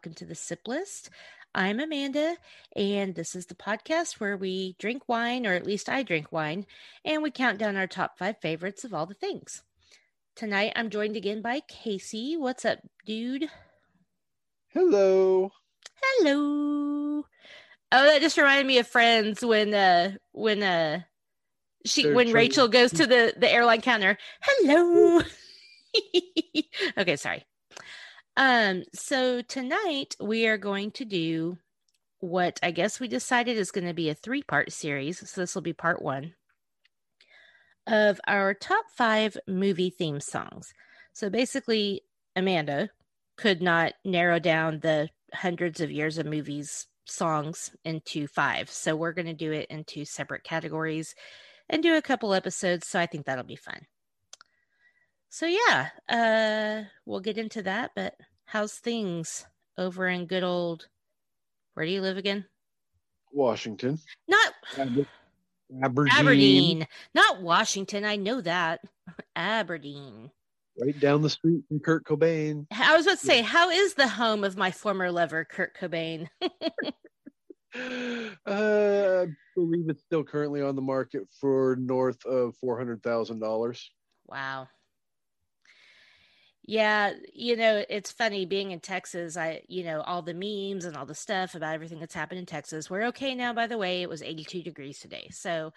welcome to the Sip List. I'm Amanda, and this is the podcast where we drink wine, or at least I drink wine, and we count down our top five favorites of all the things. Tonight, I'm joined again by Kasey. What's up, dude? Hello. Hello. Oh, that just reminded me of Friends when uh when uh she They're when trying- Rachel goes to the the airline counter. Hello. okay, sorry. Um, so tonight we are going to do what I guess we decided is going to be a three part series. So this will be part one of our top five movie theme songs. So basically, Amanda could not narrow down the hundreds of years of movies songs into five. So we're going to do it into separate categories and do a couple episodes. So I think that'll be fun. So yeah, uh we'll get into that, but how's things over in good old where do you live again? Washington. Not Aber- Aberdeen. Aberdeen, not Washington. I know that. Aberdeen. Right down the street from Kurt Cobain. I was about to say, how is the home of my former lover, Kurt Cobain? Uh, I believe it's still currently on the market for north of four hundred thousand dollars. Wow. Yeah, you know, it's funny being in Texas. I, you know, all the memes and all the stuff about everything that's happened in Texas. We're okay now, by the way. It was 82 degrees today. So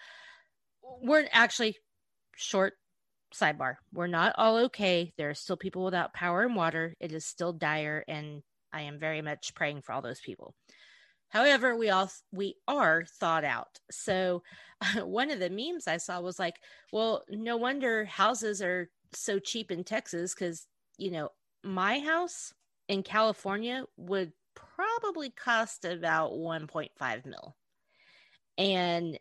we're actually short sidebar. We're not all okay. There are still people without power and water. It is still dire, and I am very much praying for all those people. However, we all we are thought out. So one of the memes I saw was like, well, no wonder houses are so cheap in Texas because, you know, my house in California would probably cost about 1.5 mil. And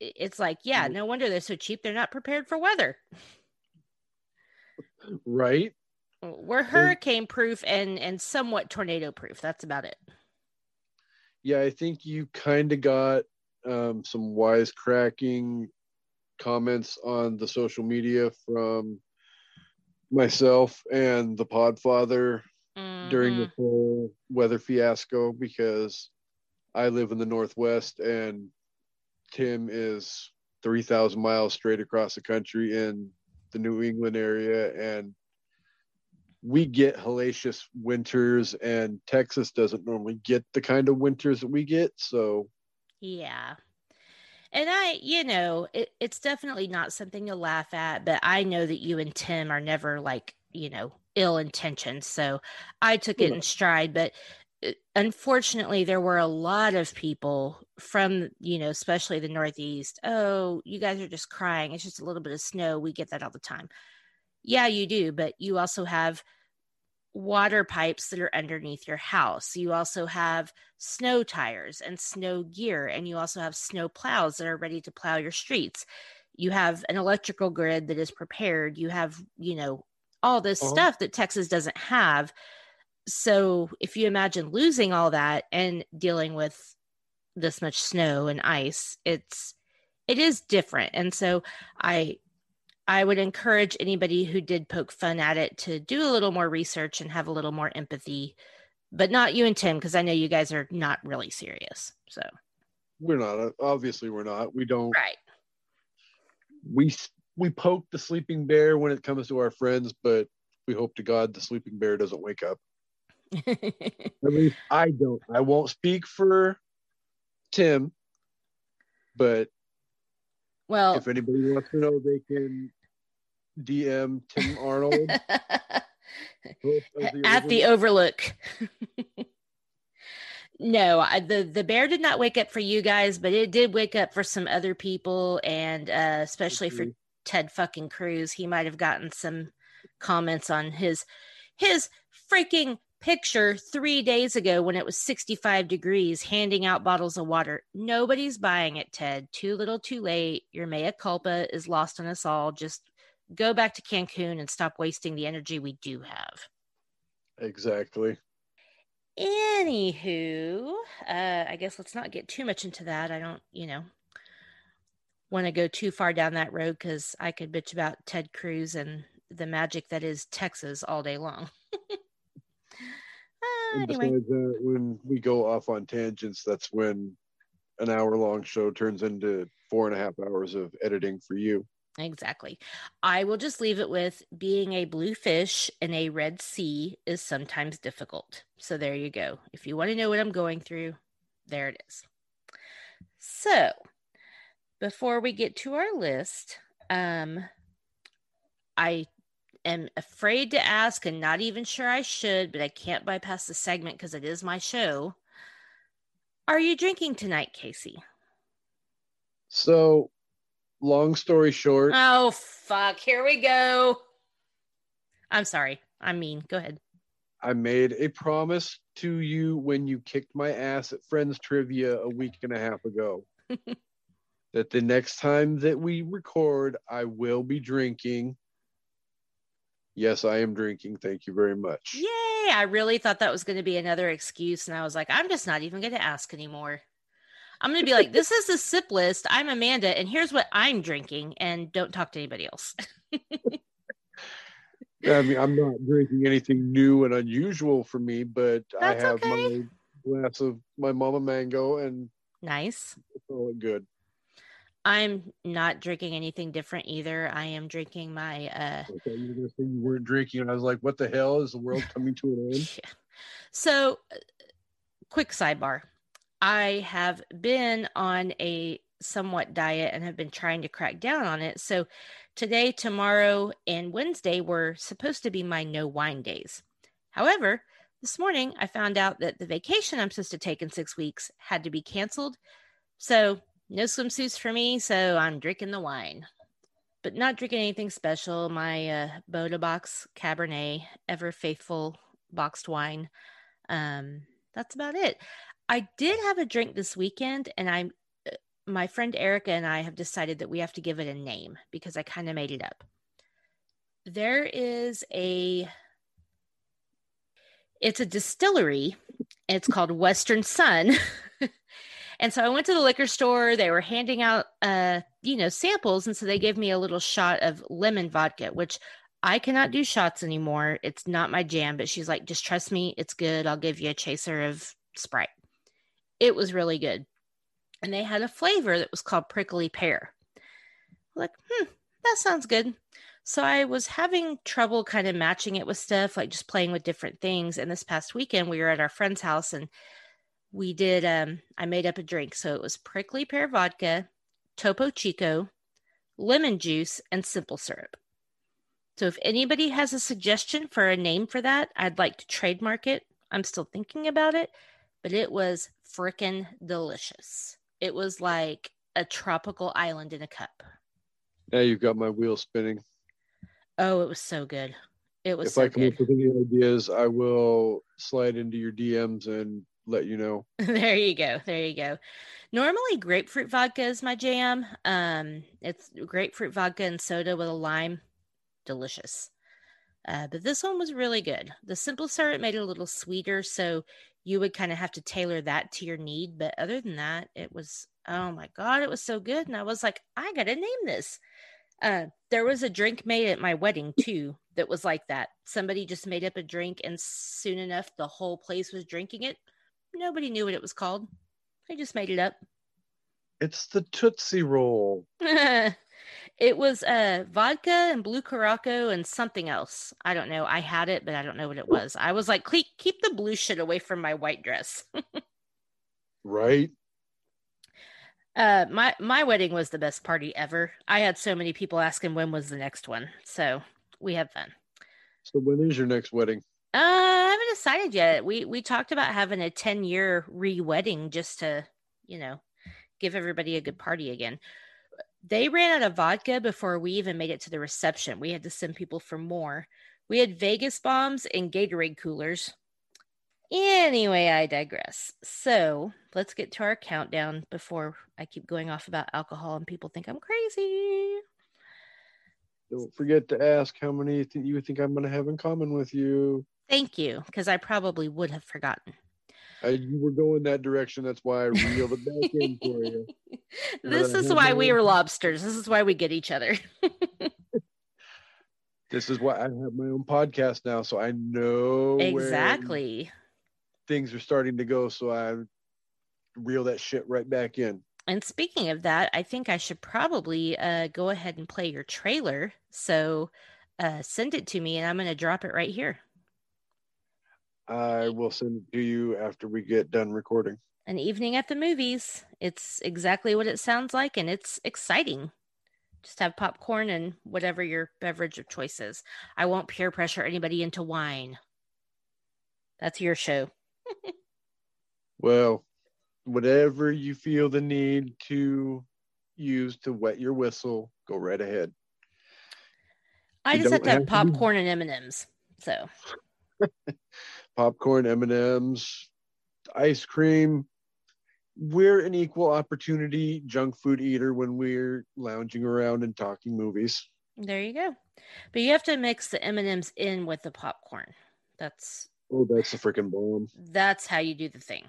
it's like, yeah, Mm. no wonder they're so cheap. They're not prepared for weather. Right? We're hurricane proof and and somewhat tornado proof. That's about it. Yeah, I think you kind of got um, some wisecracking comments on the social media from myself and the Podfather during Mhm. the whole weather fiasco because I live in the Northwest and Tim is 3,000 miles straight across the country in the New England area. And we get hellacious winters, and Texas doesn't normally get the kind of winters that we get. So, Yeah. And I, you know, it, it's definitely not something to laugh at, but I know that you and Tim are never like, you know, ill intentioned. So I took it in stride. But uh, unfortunately, there were a lot of people from, you know, especially the Northeast. Oh, you guys are just crying. It's just a little bit of snow. We get that all the time. Yeah, you do. But you also have water pipes that are underneath your house. You also have snow tires and snow gear, and you also have snow plows that are ready to plow your streets. You have an electrical grid that is prepared. You have, you know, all this Uh-huh. stuff that Texas doesn't have. So if you imagine losing all that and dealing with this much snow and ice, it's it is different. And so I I would encourage anybody who did poke fun at it to do a little more research and have a little more empathy, but not you and Tim, because I know you guys are not really serious. So, we're not, uh, obviously, we're not. We don't, right. we, we poke the sleeping bear when it comes to our friends, but we hope to God the sleeping bear doesn't wake up. At least I don't. I won't speak for Tim, but well, if anybody wants to know, they can DM Tim Arnold at the overlook. no, I, the the bear did not wake up for you guys, but it did wake up for some other people, and uh, especially for. Ted fucking Cruz. He might have gotten some comments on his his freaking picture three days ago when it was 65 degrees handing out bottles of water. Nobody's buying it, Ted. Too little, too late. Your mea culpa is lost on us all. Just go back to Cancun and stop wasting the energy we do have. exactly. Anywho, uh, I guess let's not get too much into that. I don't, you know, want to go too far down that road because I could bitch about Ted Cruz and the magic that is Texas all day long. Uh, anyway, besides that, when we go off on tangents, that's when an hour long show turns into four and a half hours of editing for you. Exactly. I will just leave it with being a blue fish in a red sea is sometimes difficult. So there you go. If you want to know what I'm going through, there it is. So before we get to our list, um, I am afraid to ask and not even sure I should, but I can't bypass the segment because it is my show. Are you drinking tonight, Kasey? So, long story short, Oh, fuck. Here we go. I'm sorry. I mean, go ahead. I made a promise to you when you kicked my ass at Friends Trivia a week and a half ago that the next time that we record, I will be drinking. Yes, I am drinking. Thank you very much. Yay. I really thought that was going to be another excuse. And I was like, I'm just not even going to ask anymore. I'm going to be like, this is the sip list. I'm Amanda, and here's what I'm drinking, and don't talk to anybody else. I mean, I'm not drinking anything new and unusual for me, but That's I have okay. my glass of my mama mango and nice. all good. I'm not drinking anything different either. I am drinking my uh thought you were going to say you weren't drinking, and I was like, what the hell? Is the world coming to an end? Yeah. So, uh, quick sidebar. I have been on a somewhat diet and have been trying to crack down on it. So, today, tomorrow, and Wednesday were supposed to be my no wine days. However, this morning I found out that the vacation I'm supposed to take in six weeks had to be canceled. So, no swimsuits for me. So, I'm drinking the wine. But not drinking anything special. My uh, Bota Box Cabernet, ever faithful boxed wine. Um, that's about it. I did have a drink this weekend, and I, uh, my friend Erica and I have decided that we have to give it a name because I kind of made it up. There is a, it's a distillery. It's called Western Son. and so I went to the liquor store. They were handing out, uh, you know, samples, and so they gave me a little shot of lemon vodka, which I cannot do shots anymore. It's not my jam, but she's like, just trust me, it's good. I'll give you a chaser of Sprite. It was really good. And they had a flavor that was called prickly pear. Like, hmm, that sounds good. So I was having trouble kind of matching it with stuff, like just playing with different things. And this past weekend, we were at our friend's house and we did, um, I made up a drink. So it was prickly pear vodka, Topo Chico, lemon juice, and simple syrup. So if anybody has a suggestion for a name for that, I'd like to trademark it. I'm still thinking about it, but it was freaking delicious. It was like a tropical island in a cup. Now you've got my wheel spinning. Oh, it was so good. It was if so I come good. up with any ideas, I will slide into your DMs and let you know. there you go. There you go. Normally grapefruit vodka is my jam. Um, it's grapefruit vodka and soda with a lime. Delicious. Uh, but this one was really good. The simple syrup made it a little sweeter, so you would kind of have to tailor that to your need. But other than that, it was oh my god, it was so good. And I was like, I gotta name this. Uh, there was a drink made at my wedding too that was like that. Somebody just made up a drink, and soon enough, the whole place was drinking it. Nobody knew what it was called. I just made it up. It's the Tootsie Roll. it was uh vodka and blue curaçao and something else. I don't know. I had it, but I don't know what it was. I was like, keep keep the blue shit away from my white dress. Right? uh my my wedding was the best party ever. I had so many people asking when was the next one. So we had fun. So when is your next wedding? Uh, I haven't decided yet. We we talked about having a 10 year re-wedding just to, you know, give everybody a good party again. They ran out of vodka before we even made it to the reception. We had to send people for more. We had Vegas bombs and Gatorade coolers. Anyway, I digress. So let's get to our countdown before I keep going off about alcohol and people think I'm crazy. Don't forget to ask how many th- you think I'm going to have in common with you. Thank you, because I probably would have forgotten. I, you were going that direction. That's why I reeled it back in for you. this is why we are lobsters. This is why we get each other. This is why I have my own podcast now, so I know exactly. things are starting to go, so I reel that shit right back in. And speaking of that, I think I should probably uh, go ahead and play your trailer. So uh, send it to me, and I'm going to drop it right here. I will send it to you after we get done recording. An evening at the movies. It's exactly what it sounds like, and it's exciting. Just have popcorn and whatever your beverage of choice is. I won't peer pressure anybody into wine. That's your show. well, whatever you feel the need to use to wet your whistle, go right ahead. I you just have to have, have popcorn to... and M and M's. So popcorn, M and M's, ice cream, we're an equal opportunity junk food eater when we're lounging around and talking movies. There you go. But you have to mix the M&Ms in with the popcorn. That's Oh, that's the freaking bomb. That's how you do the thing.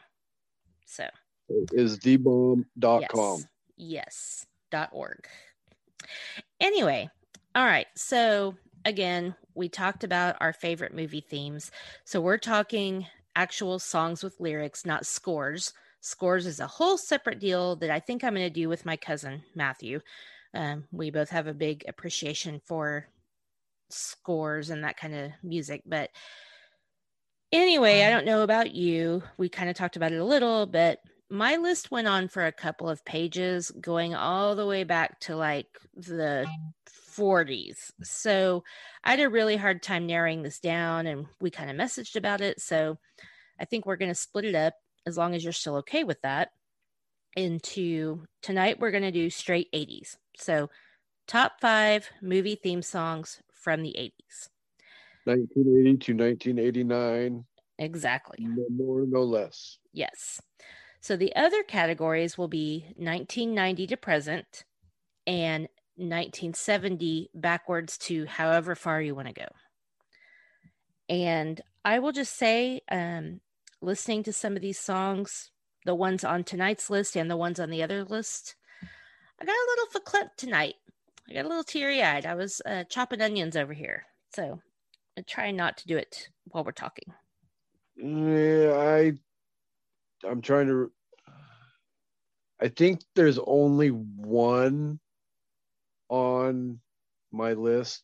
So it is thebomb.com. Yes. yes. Dot org. Anyway, all right. So again, we talked about our favorite movie themes. So we're talking actual songs with lyrics, not scores. Scores is a whole separate deal that I think I'm going to do with my cousin Matthew. Um, we both have a big appreciation for scores and that kind of music. But anyway, I don't know about you. We kind of talked about it a little, but my list went on for a couple of pages, going all the way back to like the 40s. So I had a really hard time narrowing this down, and we kind of messaged about it. So I think we're going to split it up as long as you're still okay with that, into tonight we're going to do straight 80s. So, top five movie theme songs from the 80s 1980 to 1989. Exactly. No more, no less. Yes. So, the other categories will be 1990 to present and 1970 backwards to however far you want to go. And I will just say, um, listening to some of these songs, the ones on tonight's list and the ones on the other list, I got a little verklempt tonight. I got a little teary eyed. I was uh, chopping onions over here. So I try not to do it while we're talking. Yeah, I I'm trying to I think there's only one on my list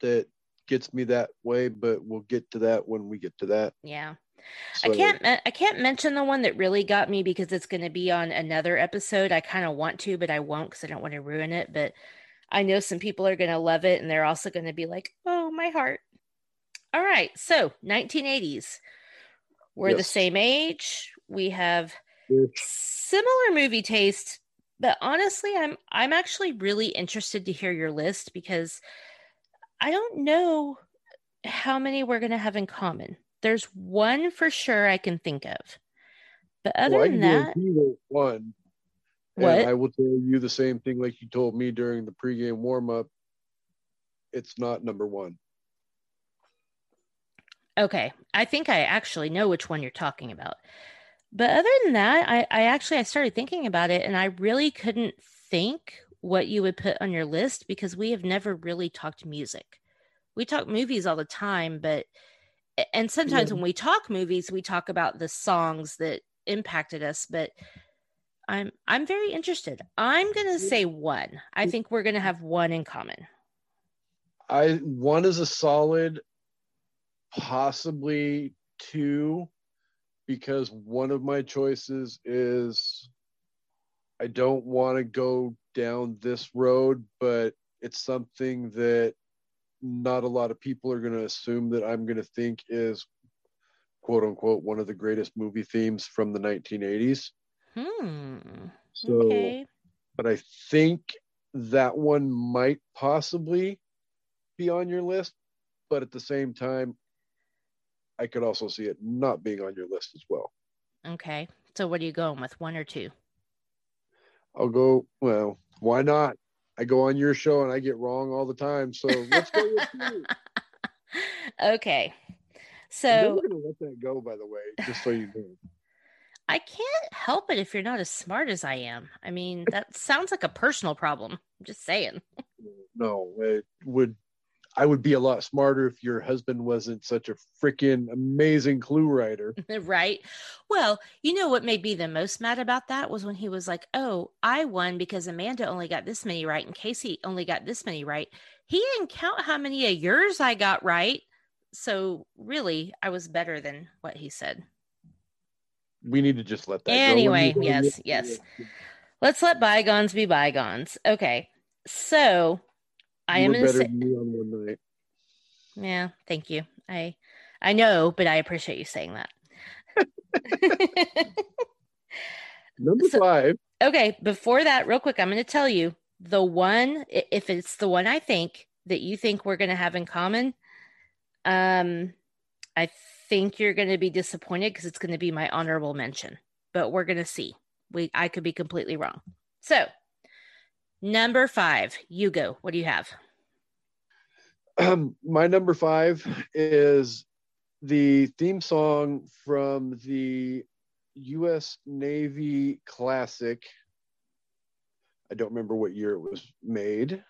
that gets me that way, but we'll get to that when we get to that. Yeah. So, I can't I can't mention the one that really got me because it's going to be on another episode. I kind of want to, but I won't because I don't want to ruin it. But I know some people are going to love it, and they're also going to be like, "Oh, my heart." All right, so 1980s. We're yes. the same age. We have similar movie taste, but honestly, I'm I'm actually really interested to hear your list because I don't know how many we're going to have in common. There's one for sure I can think of. But other well, than that, one. What? And I will tell you the same thing like you told me during the pregame warm up. It's not number one. Okay. I think I actually know which one you're talking about. But other than that, I, I actually I started thinking about it and I really couldn't think what you would put on your list because we have never really talked music. We talk movies all the time, but and sometimes yeah. when we talk movies we talk about the songs that impacted us but i'm i'm very interested. I'm gonna say one. I think we're gonna have one in common. I one is a solid possibly two because one of my choices is i don't want to go down this road but it's something that not a lot of people are going to assume that I'm going to think is quote unquote one of the greatest movie themes from the 1980s. Hmm. So, okay. but I think that one might possibly be on your list, but at the same time, I could also see it not being on your list as well. Okay. So, what are you going with, one or two? I'll go, well, why not? I go on your show and I get wrong all the time. So let's go with you. Okay. So we're gonna let that go, by the way, just so you know. I can't help it if you're not as smart as I am. I mean, that sounds like a personal problem. I'm just saying. No, it would. I would be a lot smarter if your husband wasn't such a freaking amazing clue writer. right. Well, you know what made me the most mad about that was when he was like, Oh, I won because Amanda only got this many right and Kasey only got this many right. He didn't count how many of yours I got right. So really, I was better than what he said. We need to just let that anyway. Yes, yes. Let's let bygones be bygones. Okay. So I am better me on one night. Yeah, thank you. I I know, but I appreciate you saying that. Number so, five. Okay, before that, real quick, I'm going to tell you the one. If it's the one I think that you think we're going to have in common, um, I think you're going to be disappointed because it's going to be my honorable mention. But we're going to see. We I could be completely wrong. So Number five, you go. What do you have? Um, my number five is the theme song from the U.S. Navy classic. I don't remember what year it was made,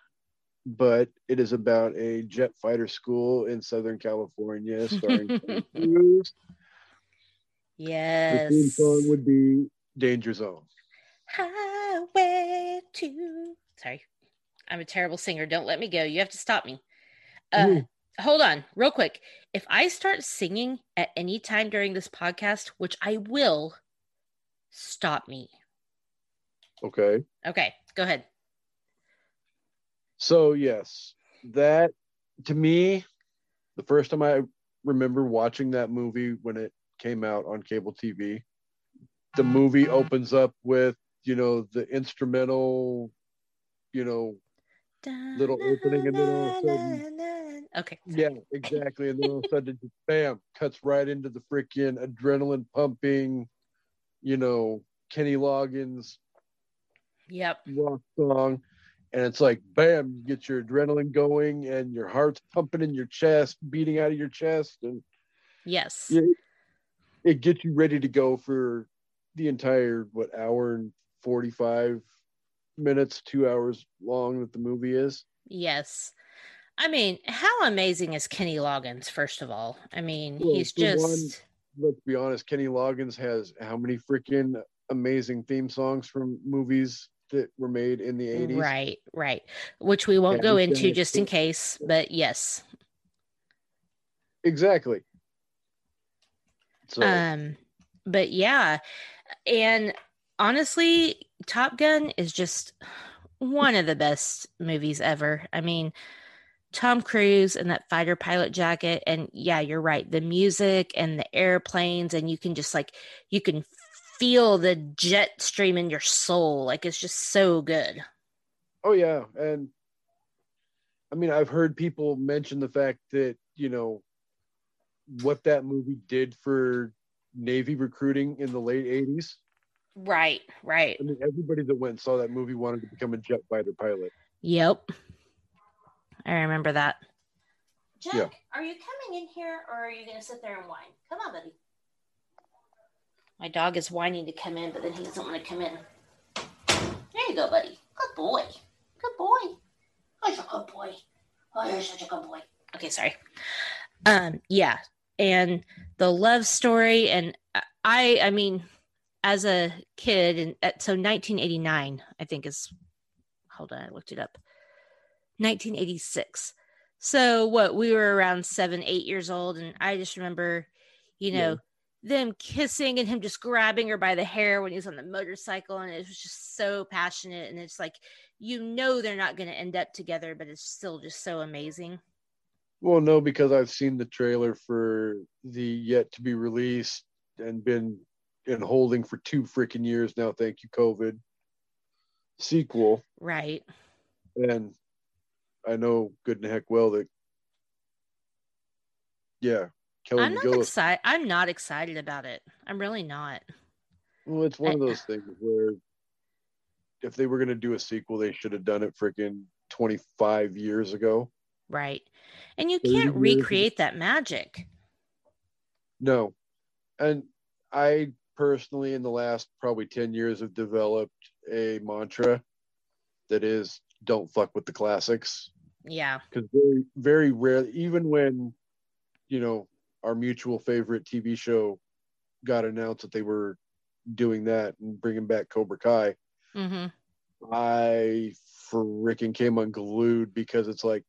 but it is about a jet fighter school in Southern California starring Cruise. Yes. The theme song would be Danger Zone. Highway to Sorry. I'm a terrible singer. Don't let me go. You have to stop me. Uh, hold on, real quick. If I start singing at any time during this podcast, which I will, stop me. Okay. Okay, go ahead. So, yes, that to me, the first time I remember watching that movie when it came out on cable TV, the movie opens up with, you know, the instrumental you know, little opening, and then all of a sudden, okay, yeah, exactly, and then all of a sudden, just bam, cuts right into the freaking adrenaline pumping, you know, Kenny Loggins, yep, rock song, and it's like bam, you get your adrenaline going, and your heart's pumping in your chest, beating out of your chest, and yes, it, it gets you ready to go for the entire what hour and 45 minutes, two hours long that the movie is. Yes. I mean, how amazing is Kenny Loggins, first of all? I mean, well, he's just. One, let's be honest, Kenny Loggins has how many freaking amazing theme songs from movies that were made in the 80s? Right, right. Which we won't yeah, go into just in case, but yes. Exactly. So. Um, but yeah. And honestly, Top Gun is just one of the best movies ever. I mean, Tom Cruise and that fighter pilot jacket. And yeah, you're right. The music and the airplanes, and you can just like, you can feel the jet stream in your soul. Like it's just so good. Oh, yeah. And I mean, I've heard people mention the fact that, you know, what that movie did for Navy recruiting in the late 80s. Right, right. I mean, everybody that went and saw that movie wanted to become a jet fighter pilot. Yep. I remember that. Jack, yeah. are you coming in here or are you going to sit there and whine? Come on, buddy. My dog is whining to come in, but then he doesn't want to come in. There you go, buddy. Good boy. Good boy. Oh, you're a good boy. Oh, you're such a good boy. Okay, sorry. Um, yeah, and the love story, and I, I mean, as a kid, and so 1989, I think is, hold on, I looked it up. 1986. So what we were around seven, eight years old, and I just remember, you know, yeah. them kissing and him just grabbing her by the hair when he was on the motorcycle, and it was just so passionate. And it's like you know they're not going to end up together, but it's still just so amazing. Well, no, because I've seen the trailer for the yet to be released and been in holding for two freaking years now. Thank you, COVID. Sequel. Right. And I know good and heck well that, yeah, Kelly I'm not excited. I'm not excited about it. I'm really not. Well, it's one I, of those things where if they were going to do a sequel, they should have done it freaking 25 years ago. Right. And you can't recreate that magic. No. And I personally in the last probably 10 years have developed a mantra that is don't fuck with the classics Yeah. because very very rare even when you know our mutual favorite tv show got announced that they were doing that and bringing back cobra kai Mm-hmm. i freaking came unglued because it's like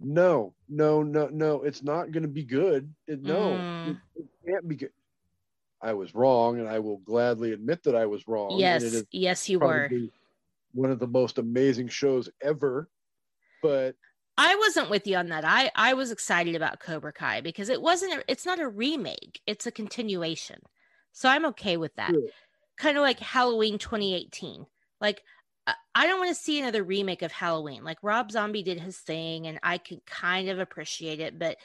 no no no no it's not going to be good it, no Mm. it, it can't be good i was wrong and i will gladly admit that i was wrong Yes. it is Yes, you were. one of the most amazing shows ever but I wasn't with you on that. I I was excited about Cobra Kai because it wasn't. A, it's not a remake. It's a continuation. So I'm okay with that. Sure. Kind of like Halloween 2018. Like I don't want to see another remake of Halloween. Like Rob Zombie did his thing, and I can kind of appreciate it, but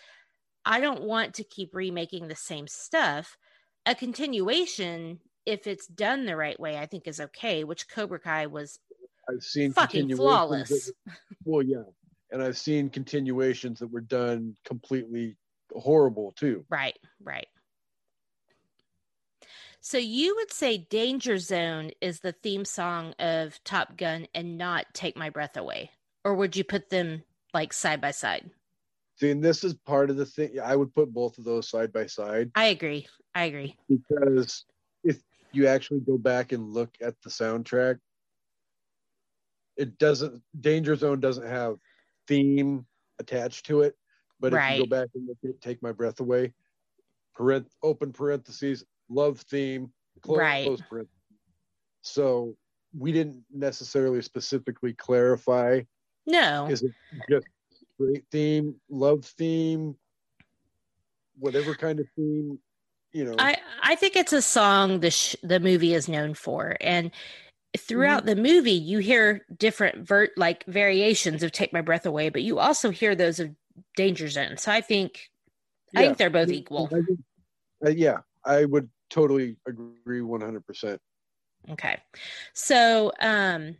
I don't want to keep remaking the same stuff. A continuation, if it's done the right way, I think is okay. Which Cobra Kai was I've seen fucking flawless. that- well, yeah, and I've seen continuations that were done completely horrible too. Right, right. So you would say Danger Zone is the theme song of Top Gun and not Take My Breath Away? Or would you put them like side by side? See, and this is part of the thing. I would put both of those side by side I agree. I agree. because if you actually go back and look at the soundtrack, it doesn't. Danger Zone doesn't have theme attached to it, but if you go back and look at Take My Breath Away, parent, open parentheses, love theme, close, Right. close parentheses. So we didn't necessarily specifically clarify No. is it just great theme, love theme, whatever kind of theme, you know. I I think it's a song the sh- the movie is known for and throughout the movie you hear different vert like variations of Take My Breath Away, but you also hear those of Danger Zone. So I think I think they're both equal. Uh, yeah, I would totally agree 100%. Okay. So, um,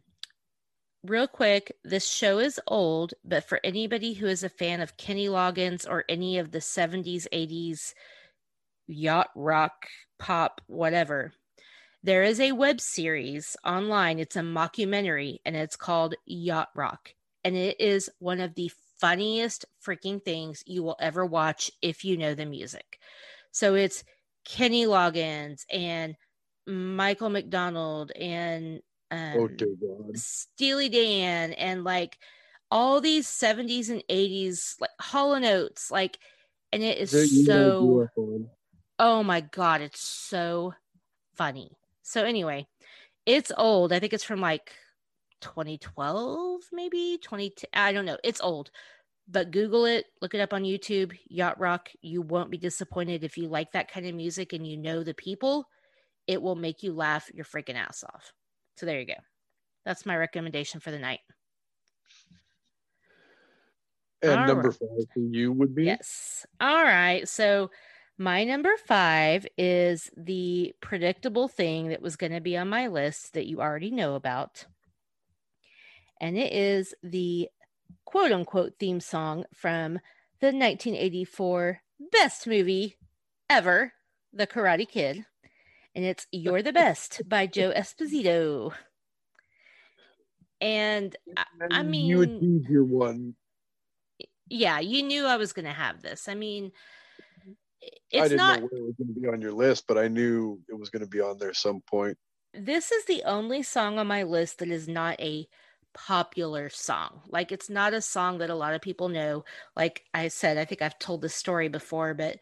real quick, this show is old, but for anybody who is a fan of Kenny Loggins or any of the 70s, 80s yacht rock, pop, whatever, there is a web series online. It's a mockumentary and it's called Yacht Rock. And it is one of the funniest freaking things you will ever watch if you know the music. So it's Kenny Loggins and Michael McDonald and um, oh, dear God. Steely Dan and like all these 70s and 80s like Hall and Oates like and it is so grew up on. Oh my god it's so funny. So anyway it's old. I think it's from like 2012 maybe? 20 i don't know. It's old. But google it look it up on youtube yacht rock. You won't be disappointed. If you like that kind of music and you know the people it will make you laugh your freaking ass off. So there you go. That's my recommendation for the night. And All number right. five for you would be? Yes. All right. So my number five is the predictable thing that was going to be on my list that you already know about. And it is the quote unquote theme song from the 1984 best movie ever, The Karate Kid. And it's You're the Best by Joe Esposito. And I, I And you would mean, your one. yeah, you knew I was going to have this. I mean, I didn't not know where it was going to be on your list, but I knew it was going to be on there some point. this is the only song on my list that is not a popular song. Like it's not a song that a lot of people know. Like I said, I think I've told this story before, but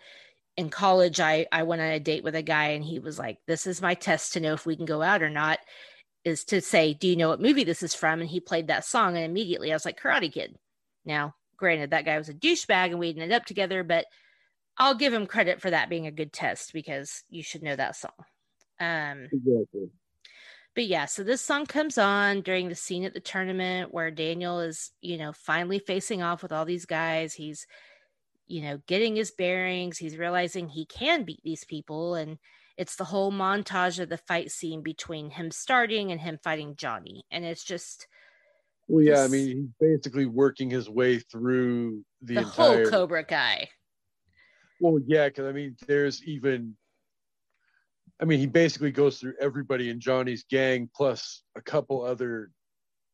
in college I I went on a date with a guy and he was like, "This is my test to know if we can go out or not." Is to say, "Do you know what movie this is from?" And he played that song, and immediately I was like, "Karate Kid." Now, granted, that guy was a douchebag, and we ended up together, but I'll give him credit for that being a good test because you should know that song. Um, Exactly. but yeah, so this song comes on during the scene at the tournament where Daniel is, you know, finally facing off with all these guys. He's, you know, getting his bearings. He's realizing he can beat these people. And it's the whole montage of the fight scene between him starting and him fighting Johnny. And it's just Well, yeah, I mean, he's basically working his way through the, the, entire. whole Cobra Kai. Well, yeah, because I mean, there's even. I mean, he basically goes through everybody in Johnny's gang plus a couple other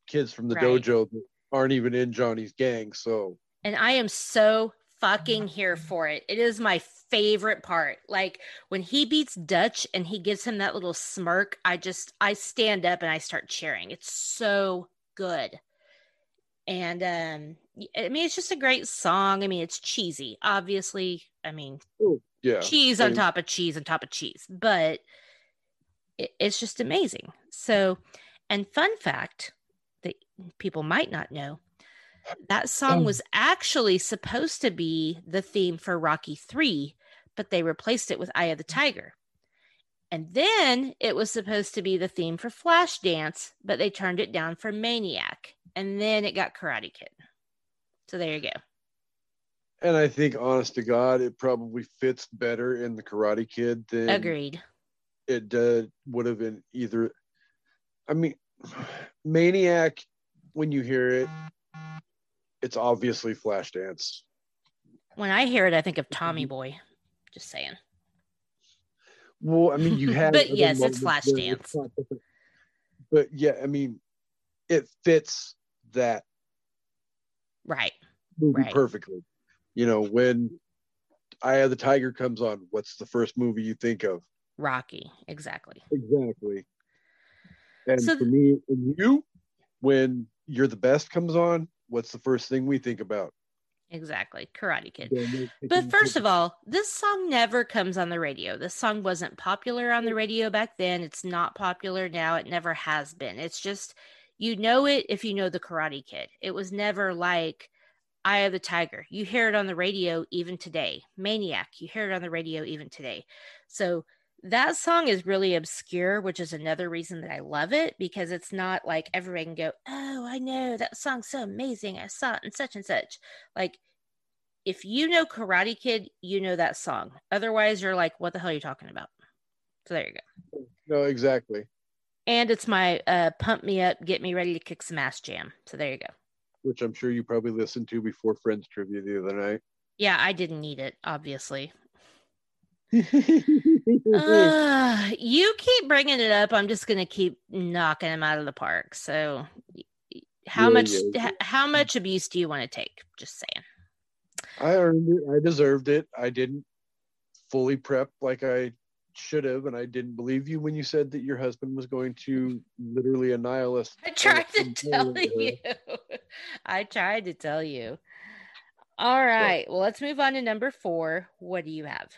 kids from the Right. dojo that aren't even in Johnny's gang. So, and I am so fucking here for it. It is my favorite part. Like when he beats Dutch and he gives him that little smirk, I just I stand up and I start cheering. It's so good. And um I mean it's just a great song. I mean it's cheesy. Obviously, I mean Ooh, yeah. cheese on top of cheese on top of cheese, but it, it's just amazing. So, and fun fact that people might not know that song oh. was actually supposed to be the theme for Rocky 3, but they replaced it with Eye of the Tiger. And then it was supposed to be the theme for Flashdance, but they turned it down for Maniac. And then it got Karate Kid. So there you go. And I think, honest to God, it probably fits better in the Karate Kid than agreed. It would have been either. I mean, Maniac. When you hear it, it's obviously Flashdance. When I hear it, I think of Tommy mm-hmm. Boy. Just saying. Well, I mean, you had, but yes, it's Flashdance. But yeah, I mean, it fits that right movie right. perfectly. You know, when Eye of the Tiger comes on, what's the first movie you think of? Rocky, exactly. Exactly. And so, for me and you, when You're the Best comes on, what's the first thing we think about? Exactly. Karate Kid. But first of all, this song never comes on the radio. This song wasn't popular on the radio back then. It's not popular now. It never has been. It's just, you know it if you know the Karate Kid. It was never like Eye of the Tiger. You hear it on the radio even today. Maniac, you hear it on the radio even today. So that song is really obscure, which is another reason that I love it because it's not like everybody can go, Oh, I know that song's so amazing. I saw it and such and such. Like, if you know Karate Kid, you know that song. Otherwise, you're like, What the hell are you talking about? So there you go. No, exactly. And it's my uh, pump me up, get me ready to kick some ass jam. So there you go. Which I'm sure you probably listened to before Friends Trivia the other night. Yeah, I didn't need it, obviously. uh, you keep bringing it up. I'm just going to keep knocking him out of the park. So, how yeah, much? Yeah. how much abuse do you want to take? Just saying. I earned it. I deserved it. I didn't fully prep like I should have, and I didn't believe you when you said that your husband was going to literally annihilate. I tried to tell you. I tried to tell you. All right. Well, let's move on to number four. What do you have?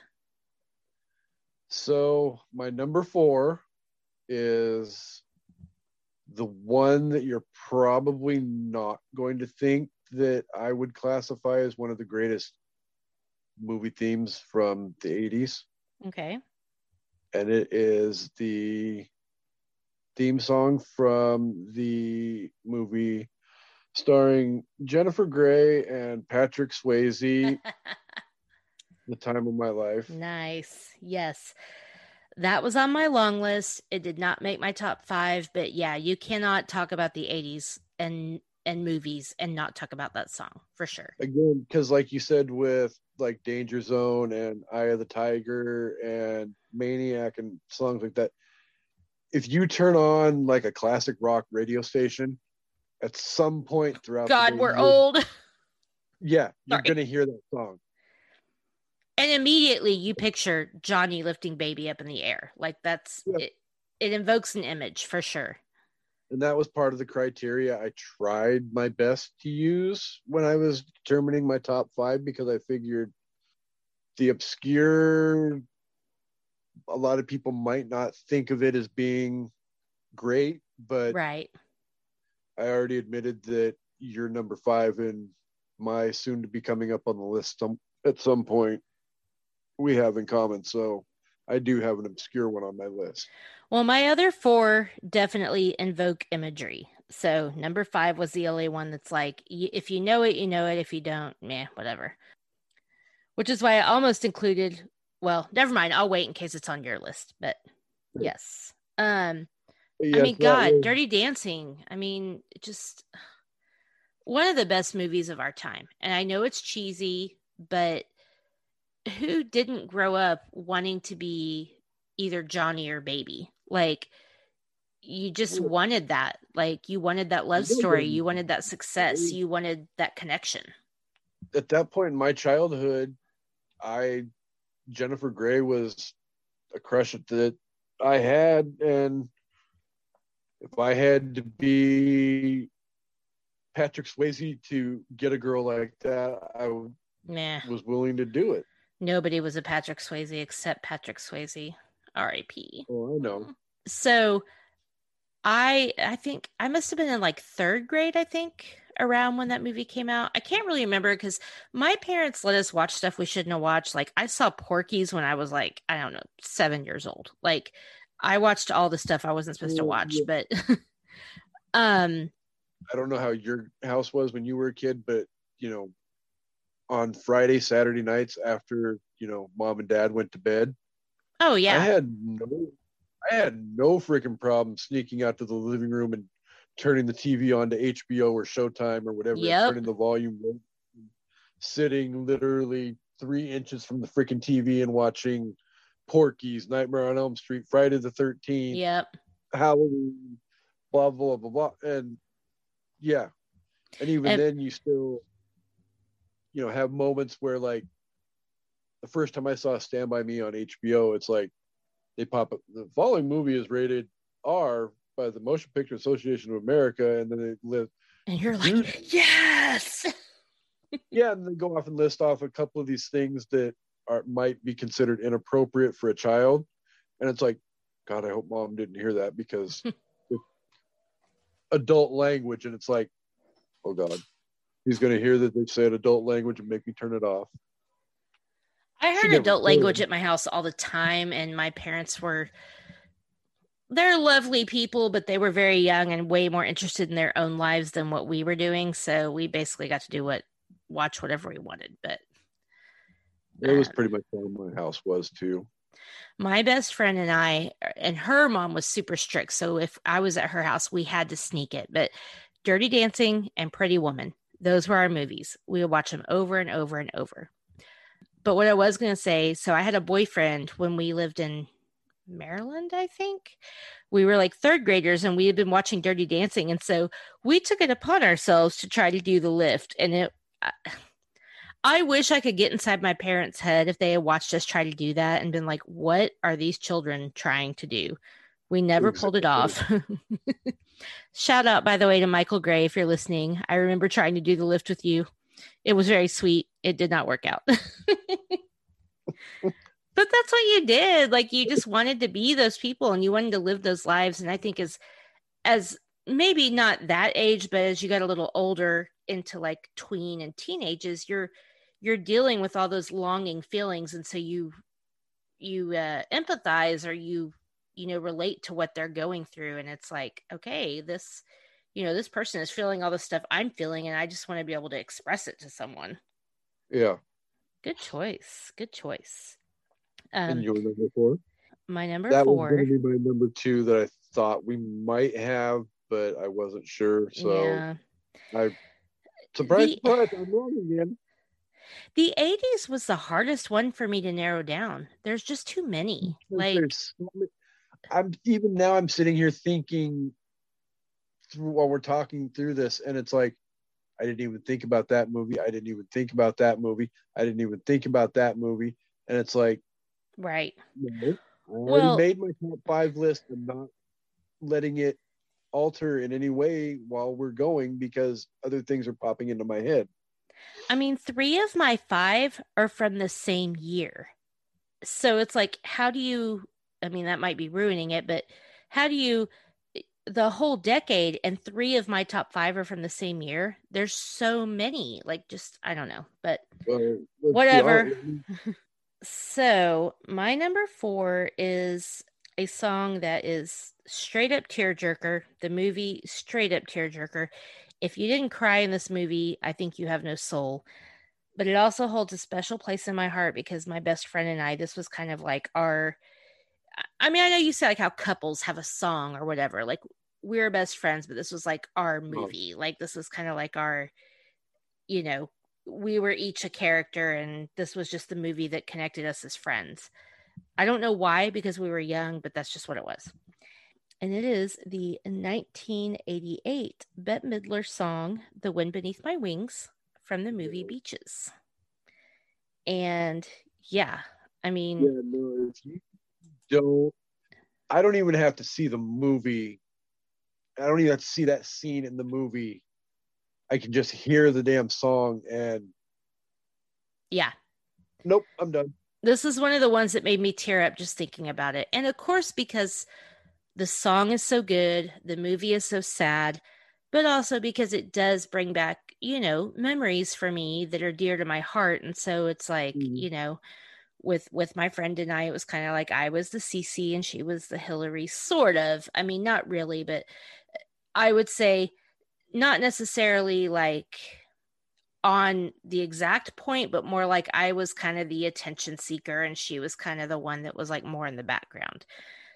So my number four is the one that you're probably not going to think that I would classify as one of the greatest movie themes from the 80s. Okay. And it is the theme song from the movie starring Jennifer Grey and Patrick Swayze the time of my life. Nice. Yes. That was on my long list. It did not make my top five, but yeah, you cannot talk about the 80s and and movies and not talk about that song for sure. Again, because like you said, with like Danger Zone and Eye of the Tiger and Maniac and songs like that, if you turn on like a classic rock radio station at some point throughout God, we're old. Yeah, you're Sorry. gonna hear that song and immediately you picture Johnny lifting baby up in the air. Like that's yeah. it, it invokes an image for sure. And that was part of the criteria I tried my best to use when I was determining my top five because I figured the obscure, a lot of people might not think of it as being great, but right. I already admitted that you're number five in my soon to be coming up on the list some, at some point we have in common. So I do have an obscure one on my list. Well, my other four definitely invoke imagery. So number five was the only one that's like, if you know it, you know it. If you don't, meh, whatever. Which is why I almost included. Well, never mind. I'll wait in case it's on your list. But yes, um, yeah, I mean, God, was... Dirty Dancing. I mean, just one of the best movies of our time. And I know it's cheesy, but who didn't grow up wanting to be either Johnny or Baby? Like you just wanted that. Like you wanted that love story. You wanted that success. You wanted that connection. At that point in my childhood, I Jennifer Grey was a crush that I had, and if I had to be Patrick Swayze to get a girl like that, I w- Nah. was willing to do it. Nobody was a Patrick Swayze except Patrick Swayze. R.I.P. Oh, I know. So I I think I must have been in like third grade, I think, around when that movie came out. I can't really remember because my parents let us watch stuff we shouldn't have watched. Like I saw Porky's when I was like, I don't know, seven years old. Like I watched all the stuff I wasn't supposed to Oh, watch, but um I don't know how your house was when you were a kid, but you know, on Friday, Saturday nights after you know mom and dad went to bed, oh yeah. I had no, I had no freaking problem sneaking out to the living room and turning the TV on to HBO or Showtime or whatever, and Yep. turning the volume, sitting literally three inches from the freaking TV and watching Porky's, Nightmare on Elm Street, Friday the Thirteenth, Yep. Halloween, blah blah blah blah, and yeah, and even And- then you still, you know, have moments where like the first time I saw Stand by Me on HBO, it's like they pop up. The following movie is rated R by the Motion Picture Association of America, and then they live And you're Dude. like, yes. yeah, and they go off and list off a couple of these things that are might be considered inappropriate for a child, and it's like, God, I hope mom didn't hear that because adult language, and it's like, oh God, he's gonna hear that they said adult language and make me turn it off. I heard adult language at my house all the time, and my parents were they're lovely people, but they were very young and way more interested in their own lives than what we were doing. So we basically got to do what watch whatever we wanted. But It was pretty much how my house was too. my best friend and I, and her mom was super strict. So if I was at her house, we had to sneak it. But Dirty Dancing and Pretty Woman, those were our movies. We would watch them over and over and over. But what I was going to say so I had a boyfriend when we lived in Maryland, I think. We were like third graders and we had been watching Dirty Dancing. And so we took it upon ourselves to try to do the lift. And it, I, I wish I could get inside my parents' head if they had watched us try to do that and been like, what are these children trying to do? We never pulled it off. Shout out, by the way, to Michael Gray if you're listening. I remember trying to do the lift with you. It was very sweet. It did not work out. but that's what you did. Like you just wanted to be those people and you wanted to live those lives. And I think as as maybe not that age, but as you got a little older into like tween and teenagers you're you're dealing with all those longing feelings. And so you you uh empathize or you you know relate to what they're going through. And it's like, okay, this you know, this person is feeling all the stuff I'm feeling, and I just want to be able to express it to someone. Yeah. Good choice. Good choice. and Um, your number four? my number That was four. going to be my number two that I thought we might have, but I wasn't sure. So yeah. surprise, The- surprise, I'm wrong again. The 80s was the hardest one for me to narrow down. There's just too many. Like, so many- I'm even now. I'm sitting here thinking through while we're talking through this, and it's like I didn't even think about that movie. I didn't even think about that movie. I didn't even think about that movie, and it's like right. no, I Well- made my top five list. I'm not letting it alter in any way while we're going because other things are popping into my head. I mean, three of my five are from the same year. So it's like, how do you, I mean, that might be ruining it, but how do you, the whole decade and three of my top five are from the same year? There's so many. Like, just, I don't know. But Uh, Whatever. So my number four is a song that is straight up tearjerker. The movie straight up tearjerker. If you didn't cry in this movie, I think you have no soul. But it also holds a special place in my heart because my best friend and I, this was kind of like our. I mean, I know you say like how couples have a song or whatever. Like we're best friends, but this was like our movie. Like this was kind of like our, you know, we were each a character and this was just the movie that connected us as friends. I don't know why because we were young, but that's just what it was. and it is the 1988 Bette Midler song, The Wind Beneath My Wings, from the movie Beaches. And yeah, I mean, yeah, no, if you don't, I don't even have to see the movie. I don't even have to see that scene in the movie. I can just hear the damn song and yeah. Nope, I'm done. This is one of the ones that made me tear up just thinking about it. And of course, because the song is so good, the movie is so sad, but also because it does bring back, you know, memories for me that are dear to my heart. And so it's like, mm. you know, with with my friend and I, it was kind of like I was the CC and she was the Hillary, sort of. I mean, not really, but uh, I would say not necessarily like on the exact point, but more like I was kind of the attention seeker and she was kind of the one that was like more in the background.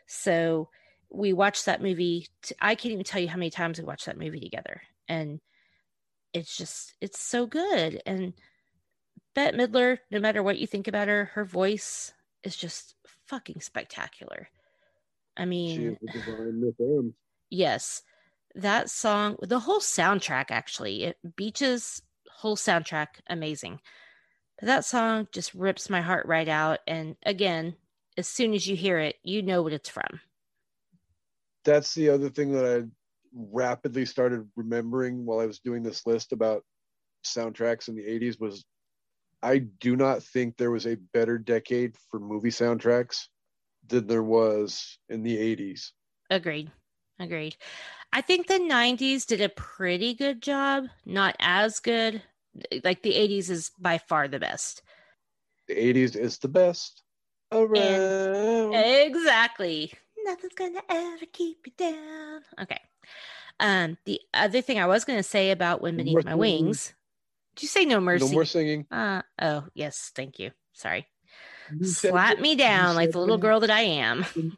So we watched that movie. T- I can't even tell you how many times we watched that movie together. And it's just, it's so good. And Bette Midler, no matter what you think about her, her voice is just fucking spectacular. I mean, yes, that song, the whole soundtrack actually, it, Beaches whole soundtrack amazing. But that song just rips my heart right out. And again, as soon as you hear it, you know what it's from. That's the other thing that I rapidly started remembering while I was doing this list about soundtracks in the 80s was I do not think there was a better decade for movie soundtracks than there was in the 80s. Agreed. Agreed. I think the 90s did a pretty good job, not as good. Like the 80s is by far the best. The 80s is the best around. And exactly. Nothing's gonna ever keep you down. Okay. Um, the other thing I was gonna say about Wind Beneath My Wings. Did you say no mercy? No more singing. Uh oh, yes, thank you. Sorry. You Slap me down like the little girl that I am.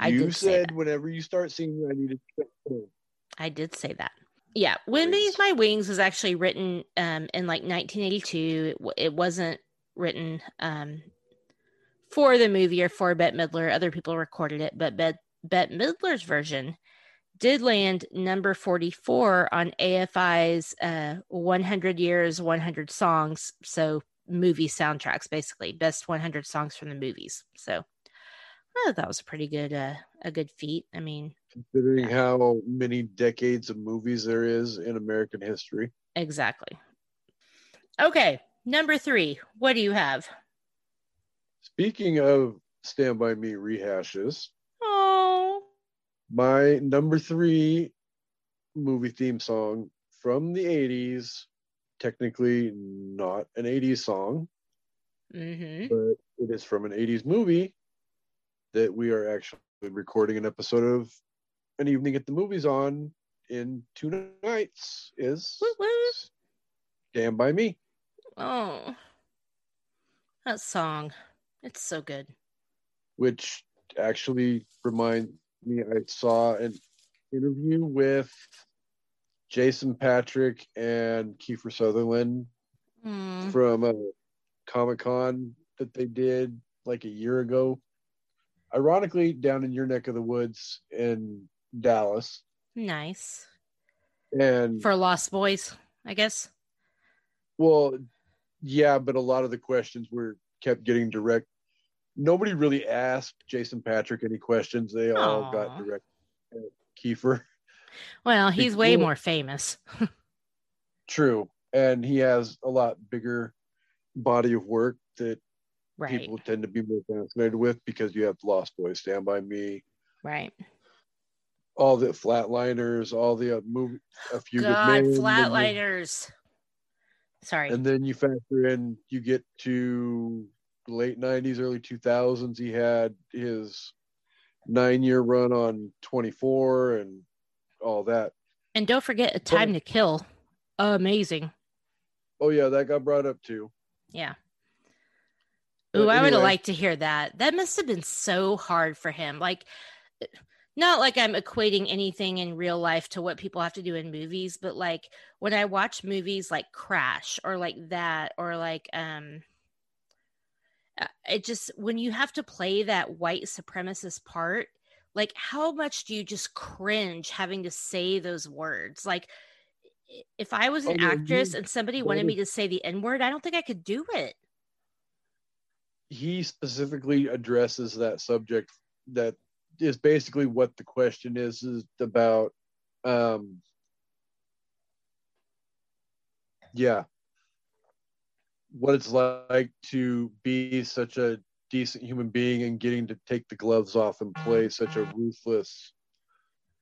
I you said whenever you start singing, I need to check I did say that. Yeah, "Wind Beneath My Wings" was actually written um, in like 1982. It, it wasn't written um, for the movie or for Bette Midler. Other people recorded it, but Bette, Bette Midler's version did land number 44 on AFI's uh, 100 Years, 100 Songs. So movie soundtracks, basically, best 100 songs from the movies. So I thought that was a pretty good uh, a good feat. I mean, considering how many decades of movies there is in American history. Exactly. Okay, number three. What do you have? Speaking of Stand By Me rehashes. My number three movie theme song from the 80s, technically not an 80s song, mm-hmm. but it is from an 80s movie that we are actually recording an episode of an evening at the movies on in two nights is Stand By Me. Oh, that song. It's so good. Which actually reminds me, I saw an interview with Jason Patric and Kiefer Sutherland mm. from a Comic Con that they did like a year ago ironically down in your neck of the woods in Dallas. Nice. And for Lost Boys, I guess. Well, yeah, but a lot of the questions were kept getting direct. Nobody really asked Jason Patric any questions. They all got direct Kiefer. Well, he's way more famous. True. And he has a lot bigger body of work that right. people tend to be more fascinated with because you have Lost Boys, Stand by Me, right? All the Flatliners, all the uh, movie, a few God, men, Flatliners. Sorry. And then you factor in, you get to late '90s, early 2000s. He had his nine-year run on 24 and all that. And don't forget, A Time to Kill, amazing. Oh yeah, that got brought up too. Yeah. Ooh, I would have liked to hear that. That must have been so hard for him. Like, not like I'm equating anything in real life to what people have to do in movies, but like when I watch movies like Crash or like that, or like, um, it just when you have to play that white supremacist part, like how much do you just cringe having to say those words? Like if i was an Oh, actress and somebody wanted me to say the n word i don't think i could do it. He specifically addresses that subject that is basically what the question is is about um yeah what it's like to be such a decent human being and getting to take the gloves off and play such a ruthless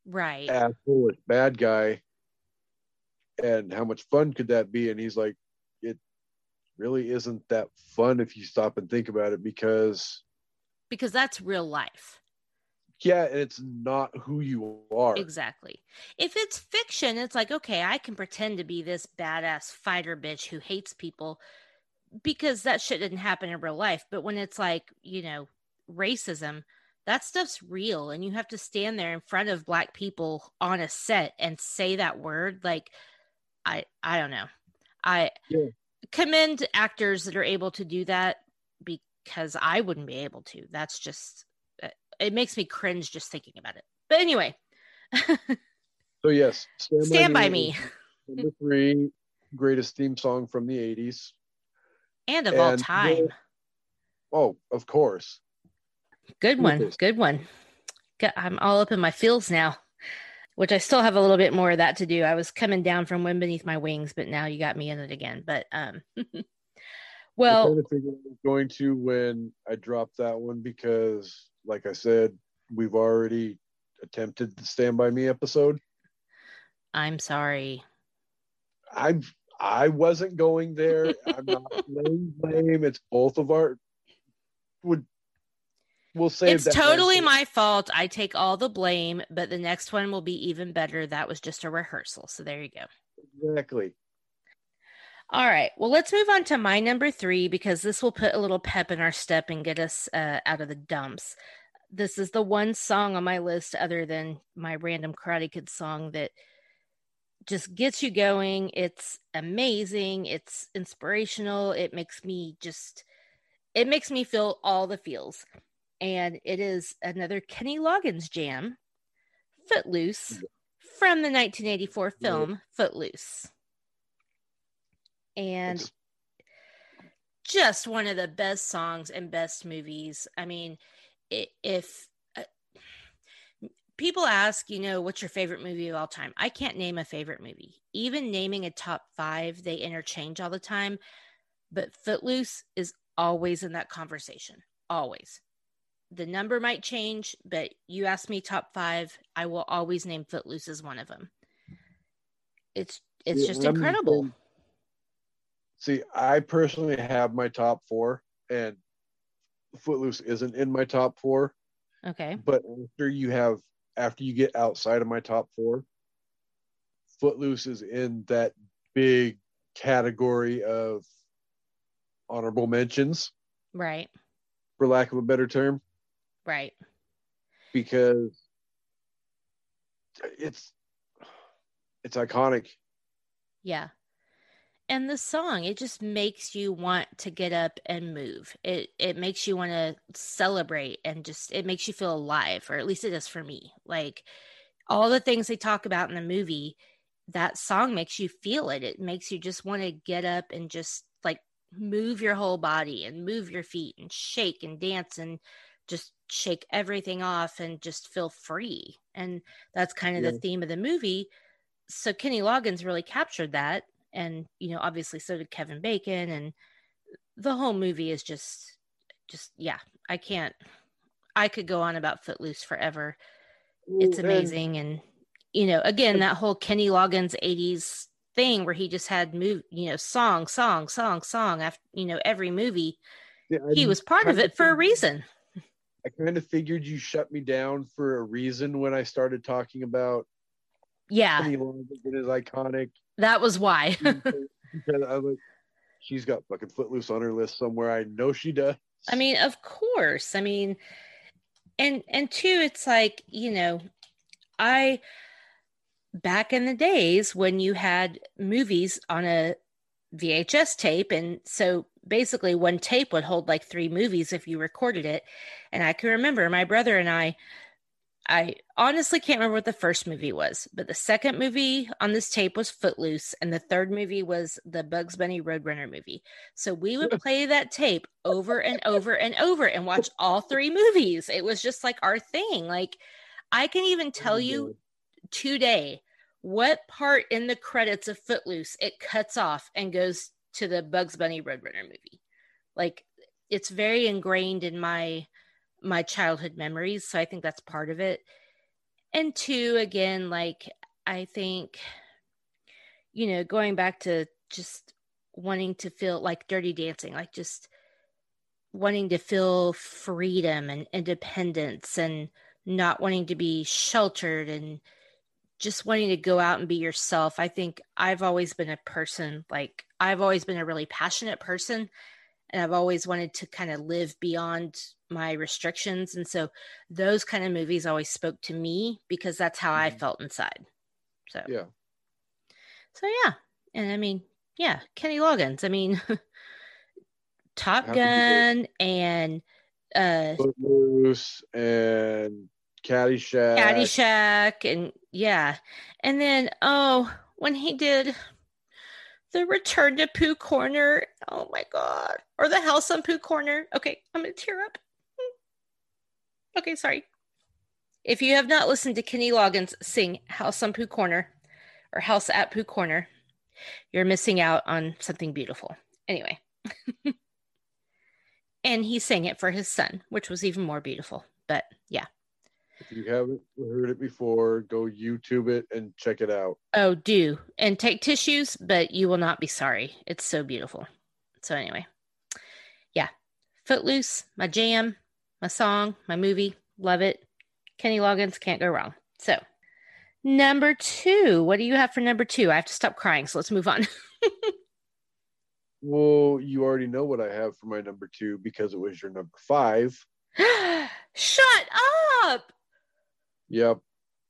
right. asshole bad guy. And how much fun could that be? And he's like it really isn't that fun if you stop and think about it because because that's real life. Yeah and it's not who you are. Exactly. If it's fiction, it's like, okay, I can pretend to be this badass fighter bitch who hates people because that shit didn't happen in real life. But when it's like, you know, racism, that stuff's real. And you have to stand there in front of black people on a set and say that word. Like, I, I don't know. I Yeah. commend actors that are able to do that because I wouldn't be able to. That's just, uh, it makes me cringe just thinking about it. But anyway, so yes stand, Stand by is Me. number three greatest theme song from the 80s and of all And time. oh of course Good one. Good one. I'm all up in my feels now, which I still have a little bit more of that to do. I was coming down from wind beneath my wings, but now you got me in it again. But um, well, kind of figured I was going to when I dropped that one because, like I said, we've already attempted the Stand By Me episode. I'm sorry. I I wasn't going there. I'm not laying blame. It's both of our would we'll say It's totally my fault. I take all the blame, but the next one will be even better. That was just a rehearsal. So there you go. exactly. All right. Well, let's move on to my number three because this will put a little pep in our step and get us uh, out of the dumps. This is the one song on my list, other than my random Karate Kid song, that just gets you going. It's amazing. It's inspirational. It makes me just, it makes me feel all the feels. And it is another Kenny Loggins jam, Footloose, from the 1984 film Footloose and It's- just one of the best songs and best movies. I mean, if people ask, you know, what's your favorite movie of all time? I can't name a favorite movie. Even naming a top five, they interchange all the time. But Footloose is always in that conversation. Always. The number might change, but you ask me top five, I will always name Footloose as one of them. It's it's Yeah, just incredible. same. See, I personally have my top four, and Footloose isn't in my top four. Okay. But after you have, after you get outside of my top four, Footloose is in that big category of honorable mentions, Right. for lack of a better term, Right. because it's it's iconic. Yeah. And the song, it just makes you want to get up and move. It it makes you want to celebrate and just it makes you feel alive, or at least it does for me. Like all the things they talk about in the movie, that song makes you feel it. It makes you just want to get up and just like move your whole body and move your feet and shake and dance and just shake everything off and just feel free. And that's kind of the theme of the movie. So Kenny Loggins really captured that. And, you know, obviously so did Kevin Bacon. And the whole movie is just, just, yeah, I can't, I could go on about Footloose forever. It's amazing. And, you know, again, that whole Kenny Loggins 80s thing where he just had move, you know, song, song, song, song after, you know, every movie. Yeah, He was part of it for a reason. I kind of figured you shut me down for a reason when I started talking about Yeah, Kenny Loggins and his iconic. That was why. because I was like, she's got fucking Footloose on her list somewhere. I know she does. I mean, of course. I mean, and and two, it's like you know, I back in the days when you had movies on a VHS tape, and so basically one tape would hold like three movies if you recorded it. And I can remember my brother and I I honestly can't remember what the first movie was, but the second movie on this tape was Footloose, and the third movie was the Bugs Bunny Roadrunner movie. So we would play that tape over and over and over and watch all three movies. It was just like our thing. Like, I can even tell you today what part in the credits of Footloose it cuts off and goes to the Bugs Bunny Roadrunner movie. Like, it's very ingrained in my my childhood memories. So I think that's part of it. And two, again, like I think, you know, going back to just wanting to feel like dirty dancing, like just wanting to feel freedom and independence and not wanting to be sheltered and just wanting to go out and be yourself. I think I've always been a person like I've always been a really passionate person and I've always wanted to kind of live beyond my restrictions. And so those kind of movies always spoke to me because that's how I mm-hmm. felt inside. So, yeah. So, yeah. And I mean, yeah, Kenny Loggins. I mean, Top Gun and uh Footloose and Caddyshack. Caddyshack and yeah. And then oh, when he did the Return to Pooh Corner. Oh my god. Or the House on Pooh Corner. Okay, I'm gonna tear up. Hmm. Okay, sorry. If you have not listened to Kenny Loggins sing House on Pooh Corner or House at Pooh Corner, you're missing out on something beautiful. Anyway. and he sang it for his son, which was even more beautiful. But yeah. If you haven't heard it before, go YouTube it and check it out. Oh, do. And take tissues, but you will not be sorry. It's so beautiful. So, anyway, yeah. Footloose, my jam, my song, my movie. Love it. Kenny Loggins, can't go wrong. So, number two, what do you have for number two? I have to stop crying. So, let's move on. well, you already know what I have for my number two because it was your number five. Shut up. Yep.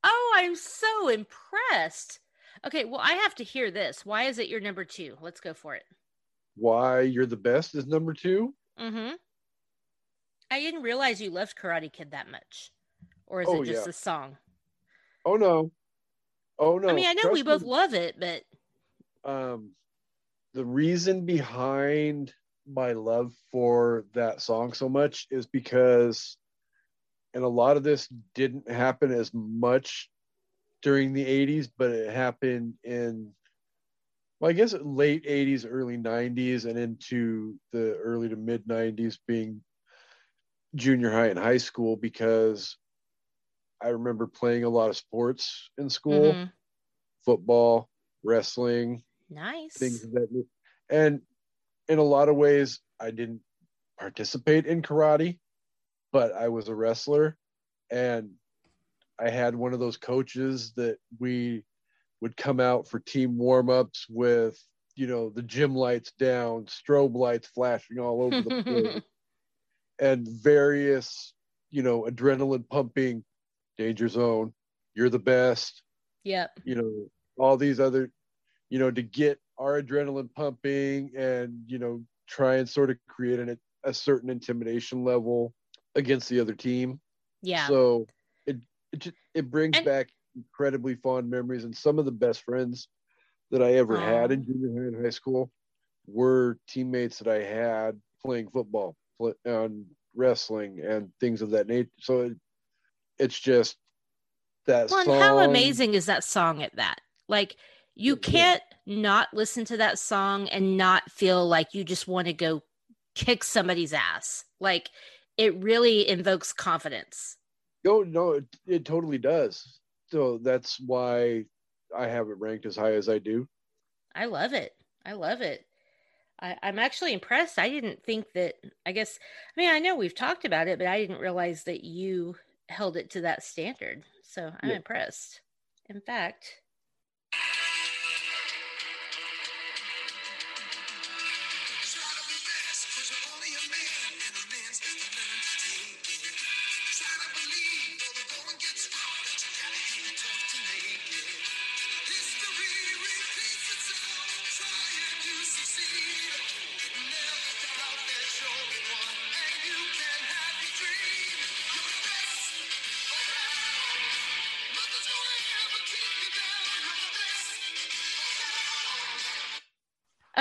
Oh, I'm so impressed. Okay, well, I have to hear this. Why is it your number two? Let's go for it. Why you're the best is number two? Mm-hmm. I didn't realize you loved Karate Kid that much. Or is oh, it just yeah. a song? Oh no. Oh no. I mean, I know Trust we both me. love it, but um the reason behind my love for that song so much is because and a lot of this didn't happen as much during the 80s but it happened in well i guess late 80s early 90s and into the early to mid 90s being junior high and high school because i remember playing a lot of sports in school. Mm-hmm. football wrestling nice. things that and in a lot of ways i didn't participate in karate but I was a wrestler and I had one of those coaches that we would come out for team warm-ups with, you know, the gym lights down, strobe lights flashing all over the place, and various, you know, adrenaline pumping, danger zone, you're the best. Yep. You know, all these other, you know, to get our adrenaline pumping and, you know, try and sort of create an, a certain intimidation level against the other team. Yeah. So it it it brings and, back incredibly fond memories, and some of the best friends that I ever had in junior high and high school were teammates that I had playing football, play, and um, wrestling, and things of that nature. So it, it's just that. Well, song. how amazing is that song at that? Like you can't yeah. not listen to that song and not feel like you just want to go kick somebody's ass. Like it really invokes confidence. No, no, it, it totally does. So that's why I have it ranked as high as I do. I love it. I love it. I, am actually impressed. I didn't think that, I guess, I mean, I know we've talked about it, but I didn't realize that you held it to that standard. So I'm yeah. impressed. In fact,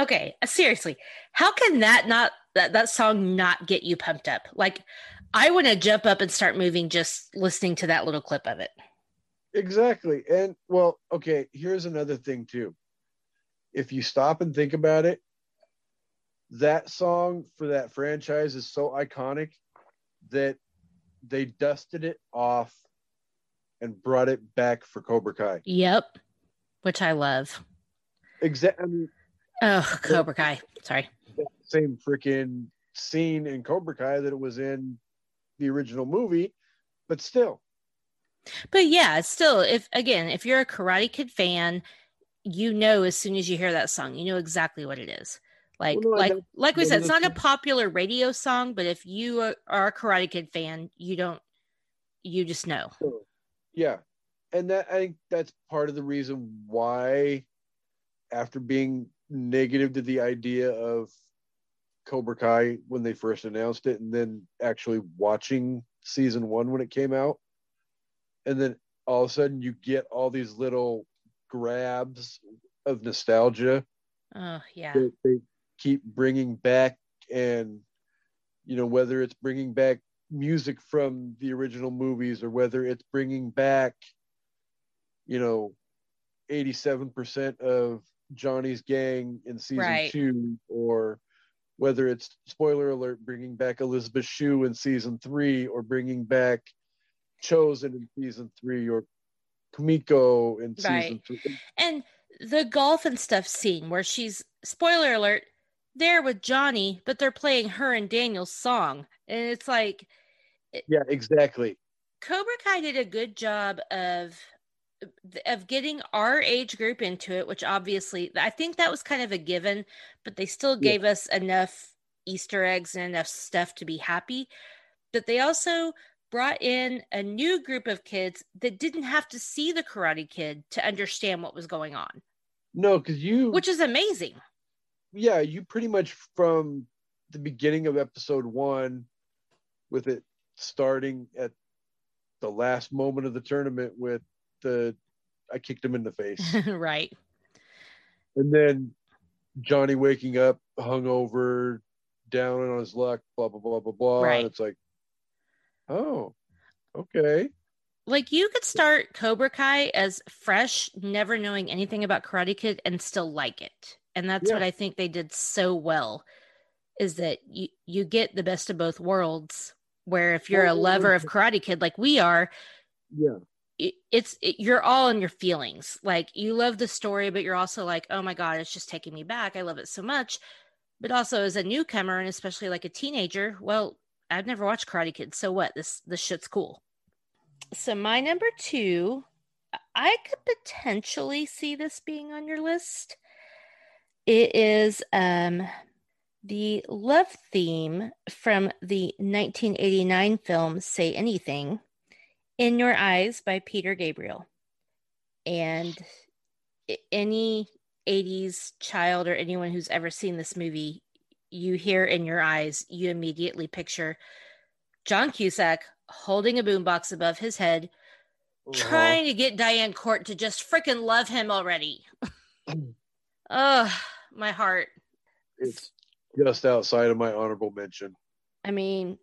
Okay, uh, seriously, how can that not that that song not get you pumped up? Like, I want to jump up and start moving just listening to that little clip of it. Exactly. And well, okay, here's another thing too. If you stop and think about it, that song for that franchise is so iconic that they dusted it off and brought it back for Cobra Kai. Yep, which I love. Exactly. I mean, oh, Cobra Kai. Sorry. Same freaking scene in Cobra Kai that it was in the original movie, but still. But yeah, still, if again, if you're a Karate Kid fan, you know as soon as you hear that song, you know exactly what it is. Like, well, no, like, like we said, it's not a popular radio song, but if you are a Karate Kid fan, you don't, you just know. Yeah, and that I think that's part of the reason why, after being negative to the idea of Cobra Kai when they first announced it, and then actually watching season one when it came out, and then all of a sudden you get all these little grabs of nostalgia. Oh yeah. They, they keep bringing back, and you know whether it's bringing back music from the original movies or whether it's bringing back, you know, eighty-seven percent of Johnny's gang in season right. two, or whether it's spoiler alert bringing back Elizabeth Shue in season three, or bringing back Chozen in season three, or Kumiko in season three, and the golf and stuff scene where she's spoiler alert there with Johnny, but they're playing her and Daniel's song, and it's like, yeah, exactly. Cobra Kai did a good job of of getting our age group into it, which obviously I think that was kind of a given, but they still gave yeah. us enough Easter eggs and enough stuff to be happy. But they also brought in a new group of kids that didn't have to see the Karate Kid to understand what was going on. No, because you, which is amazing. Yeah, you pretty much from the beginning of episode one, with it starting at the last moment of the tournament with the I kicked him in the face. right. And then Johnny waking up hungover, down on his luck, blah blah blah blah blah. Right. And it's like, oh, okay. Like you could start Cobra Kai as fresh, never knowing anything about Karate Kid, and still like it. And that's yeah. what I think they did so well. Is that you you get the best of both worlds? Where if you're a lover of Karate Kid like we are, yeah, it's it, you're all in your feelings. Like you love the story but you're also like oh my god it's just taking me back. I love it so much. But also as a newcomer and especially like a teenager well i've never watched karate kid so what? This this shit's cool. So my number two i could potentially see this being on your list. It is um the love theme from the 1989 film say anything in Your Eyes by Peter Gabriel. And any 80s child or anyone who's ever seen this movie, you hear in your eyes, you immediately picture John Cusack holding a boombox above his head, uh-huh. trying to get Diane Court to just freaking love him already. oh, my heart. It's just outside of my honorable mention. I mean,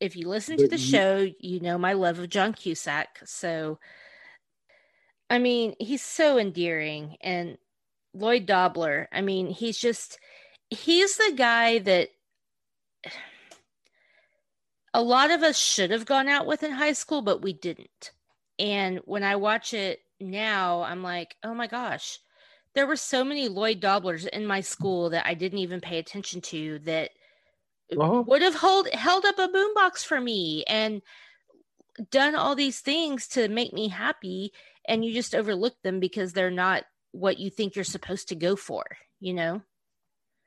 if you listen to the show, you know my love of John Cusack. So, I mean, he's so endearing. And Lloyd Dobler, I mean, he's just, he's the guy that a lot of us should have gone out with in high school, but we didn't. And when I watch it now, I'm like, oh my gosh, there were so many Lloyd Doblers in my school that I didn't even pay attention to that uh-huh. would have hold, held up a boombox for me and done all these things to make me happy and you just overlook them because they're not what you think you're supposed to go for you know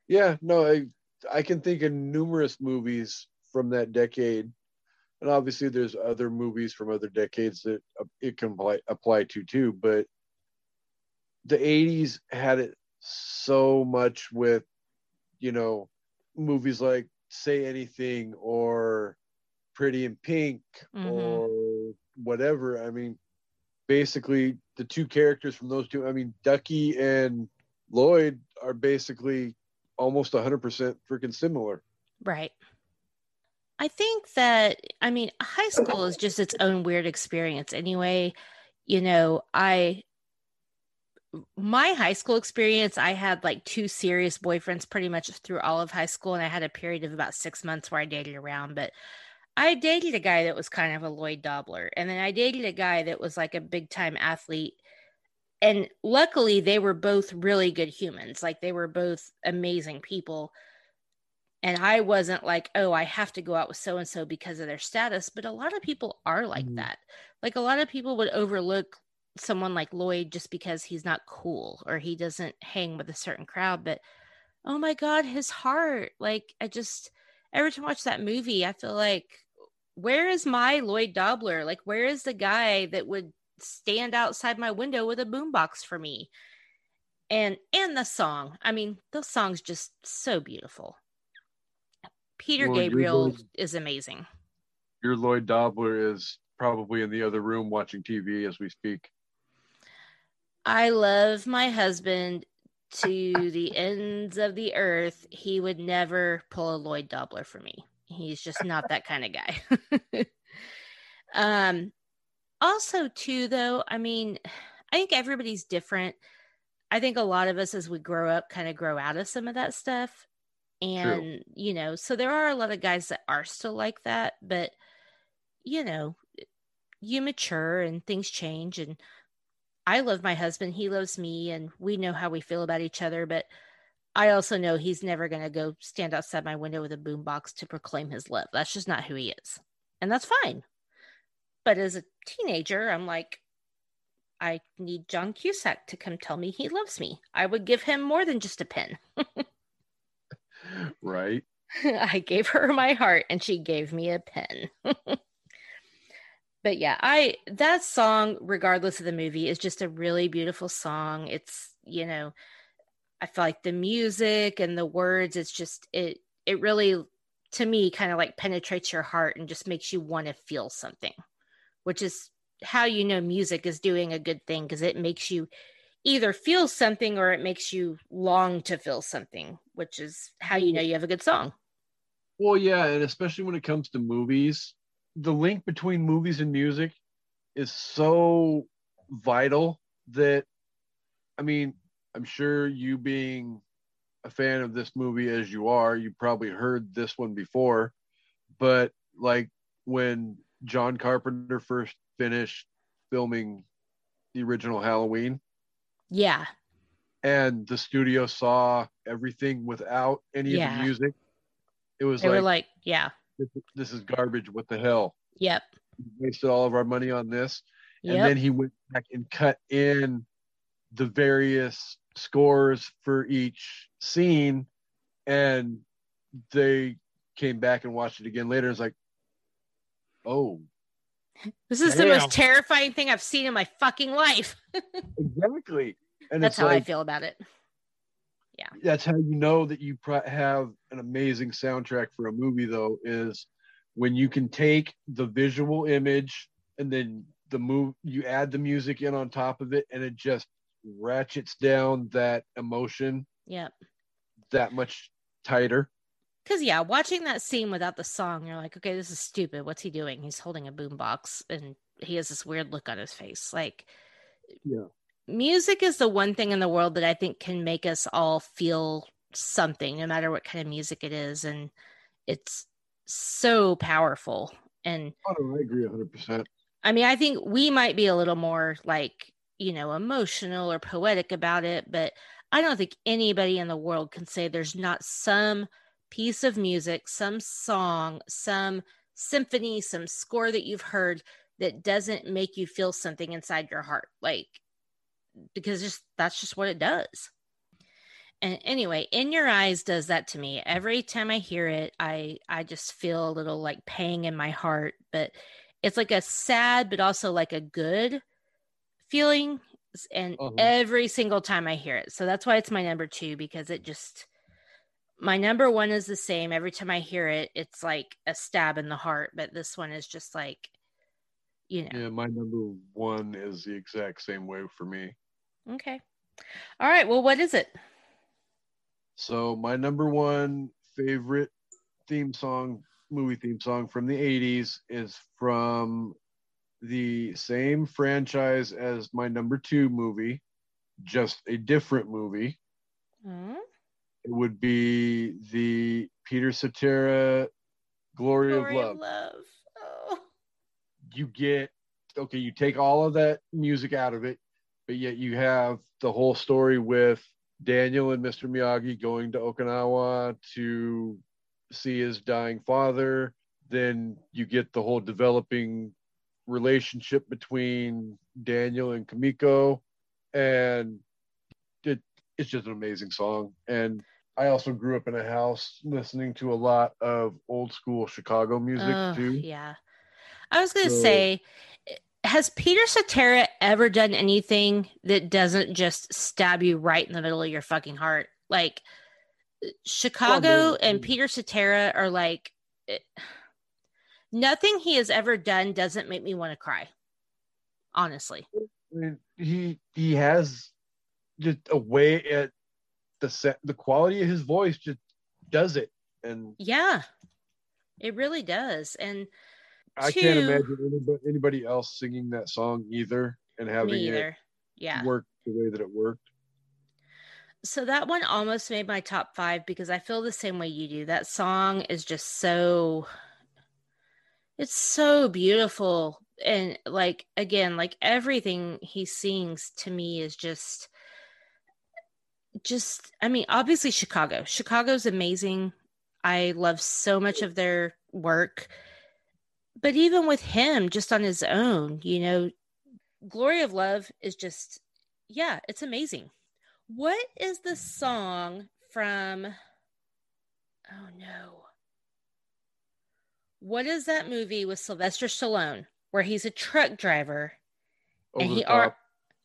yeah no i i can think of numerous movies from that decade and obviously there's other movies from other decades that it can apply, apply to too but the 80s had it so much with you know movies like say anything or pretty in pink mm-hmm. or whatever i mean basically the two characters from those two i mean ducky and Lloyd are basically almost 100% freaking similar. Right. I think that, I mean, high school is just its own weird experience anyway. You know, I, my high school experience, I had like two serious boyfriends pretty much through all of high school. And I had a period of about six months where I dated around. But I dated a guy that was kind of a Lloyd Dobler. And then I dated a guy that was like a big time athlete. And luckily, they were both really good humans. Like they were both amazing people. And I wasn't like, oh, I have to go out with so and so because of their status. But a lot of people are like mm that. Like a lot of people would overlook someone like Lloyd just because he's not cool or he doesn't hang with a certain crowd. But oh my God, his heart. Like I just, every time I watch that movie, I feel like where is my Lloyd Dobler? Like, where is the guy that would stand outside my window with a boombox for me? And and the song. I mean, the song's just so beautiful. Peter Gabriel Lloyd, is amazing. Your Lloyd Dobler is probably in the other room watching TV as we speak. I love my husband to the ends of the earth. He would never pull a Lloyd Dobler for me. He's just not that kind of guy. um also too though, I mean, I think everybody's different. I think a lot of us as we grow up kind of grow out of some of that stuff. And True. you know, so there are a lot of guys that are still like that, but you know, you mature and things change and I love my husband, he loves me and we know how we feel about each other, but I also know he's never going to go stand outside my window with a boombox to proclaim his love. That's just not who he is. And that's fine. But as a teenager, I'm like, I need John Cusack to come tell me he loves me. I would give him more than just a pen. right. I gave her my heart and she gave me a pen. but yeah, I that song, regardless of the movie, is just a really beautiful song. It's, you know, I feel like the music and the words, it's just it it really to me kind of like penetrates your heart and just makes you want to feel something, which is how you know music is doing a good thing because it makes you either feel something or it makes you long to feel something, which is how you know you have a good song. Well, yeah, and especially when it comes to movies, the link between movies and music is so vital that I mean, I'm sure you being a fan of this movie as you are, you probably heard this one before, but like when John Carpenter first finished filming the original Halloween. Yeah. And the studio saw everything without any yeah. of the music. It was they like, were like, yeah, this, this, is garbage. What the hell? Yep. We wasted all of our money on this. Yep. And then he went back and cut in the various scores for each scene and they came back and watched it again later it's like oh this is damn. the most terrifying thing i've seen in my fucking life exactly and that's how like, i feel about it yeah that's how you know that you have an amazing soundtrack for a movie though is when you can take the visual image and then the move you add the music in on top of it and it just ratchets down that emotion. Yep. That much tighter. Cause yeah, watching that scene without the song, you're like, okay, this is stupid. What's he doing? He's holding a boombox and he has this weird look on his face. Like, yeah, music is the one thing in the world that I think can make us all feel something, no matter what kind of music it is, and it's so powerful. And oh, I agree 100. percent I mean, I think we might be a little more like you know, emotional or poetic about it, but I don't think anybody in the world can say there's not some piece of music, some song, some symphony, some score that you've heard that doesn't make you feel something inside your heart. Like, because just that's just what it does. And anyway, in your eyes does that to me. Every time I hear it, I I just feel a little like pang in my heart, but it's like a sad but also like a good feeling and uh-huh. every single time I hear it. So that's why it's my number 2 because it just my number 1 is the same every time I hear it. It's like a stab in the heart, but this one is just like you know. Yeah, my number 1 is the exact same way for me. Okay. All right. Well, what is it? So my number one favorite theme song, movie theme song from the 80s is from the same franchise as my number two movie, just a different movie. Hmm? It would be the Peter Cetera Glory, Glory of Love. of love. Oh. You get okay, you take all of that music out of it, but yet you have the whole story with Daniel and Mr. Miyagi going to Okinawa to see his dying father. Then you get the whole developing relationship between Daniel and Kumiko. And it, it's just an amazing song. And I also grew up in a house listening to a lot of old school Chicago music too. Yeah. I was going to So- say, has Peter Cetera ever done anything that doesn't just stab you right in the middle of your fucking heart? Like, Chicago and. Peter Cetera are like, it, nothing he has ever done doesn't make me want to cry. Honestly. He he has just a way at the set the quality of his voice just does it and Yeah. It really does. And i can't imagine anybody, anybody else singing that song either and having me it. Yeah. work the way that it worked So that one almost made my top five because I feel the same way you do. That song is just so it's so beautiful. And like again, like everything he sings to me is just just I mean, obviously Chicago. Chicago's amazing. I love so much of their work. But even with him just on his own, you know, Glory of Love is just yeah, it's amazing. What is the song from? Oh no. What is that movie with Sylvester Stallone where he's a truck driver over and he top are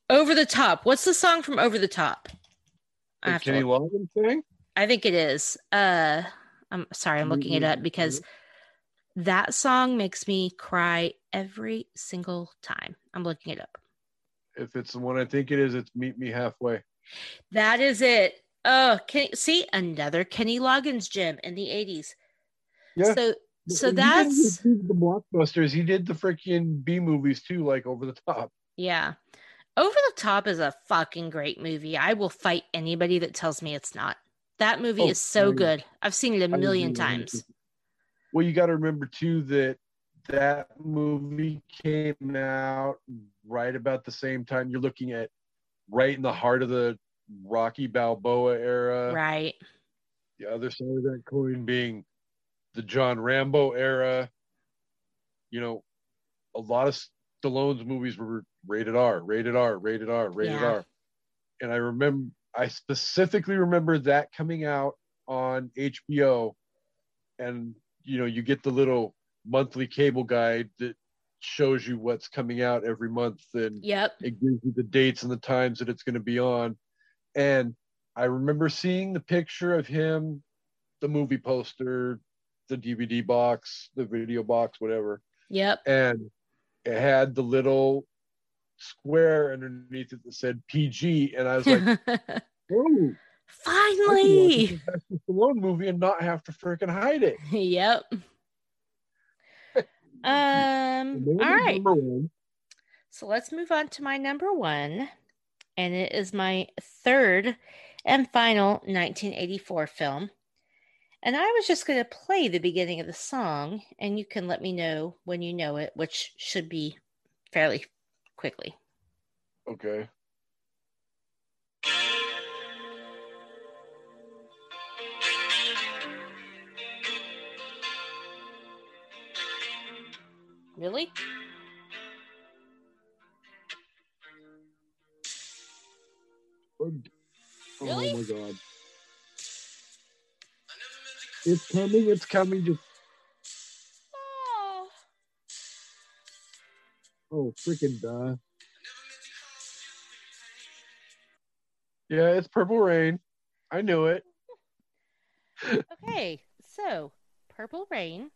over the top? What's the song from Over the Top? The kenny loggins thing I think it is. Uh I'm sorry, I'm looking it up because that song makes me cry every single time. I'm looking it up. if it's the one i think it is it's meet me halfway That is it. Oh, can see another Kenny Loggins gem in the 80s. Yeah. So so He that's the blockbusters he did the freaking b movies too like over the top yeah. Over the Top is a fucking great movie. I will fight anybody that tells me it's not. That movie Oh, is so I- good. I've seen it a I million times. Well, you got to remember too that that movie came out right about the same time. You're looking at right in the heart of the Rocky Balboa era. Right. The other side of that coin being the John Rambo era. You know, a lot of Stallone's movies were rated R, rated R, rated R, rated Yeah. R. And I remember, I specifically remember that coming out on HBO. And, you know, you get the little monthly cable guide that shows you what's coming out every month and Yep. it gives you the dates and the times that it's going to be on. And I remember seeing the picture of him, the movie poster, the DVD box, the video box, whatever, Yep. and it had the little square underneath it that said PG, and I was like, "Oh, I can watch Finally. Stallone movie and not have to freaking hide it." yep. Um all right. So let's move on to my number one. And it is my third and final 1984 film. And I was just going to play the beginning of the song, and you can let me know when you know it, which should be fairly quickly. Okay. Really? Oh, Really? Oh my god. It's coming, it's coming. Just Oh, oh freaking duh. Yeah, it's Purple Rain. I knew it. okay. So, Purple Rain,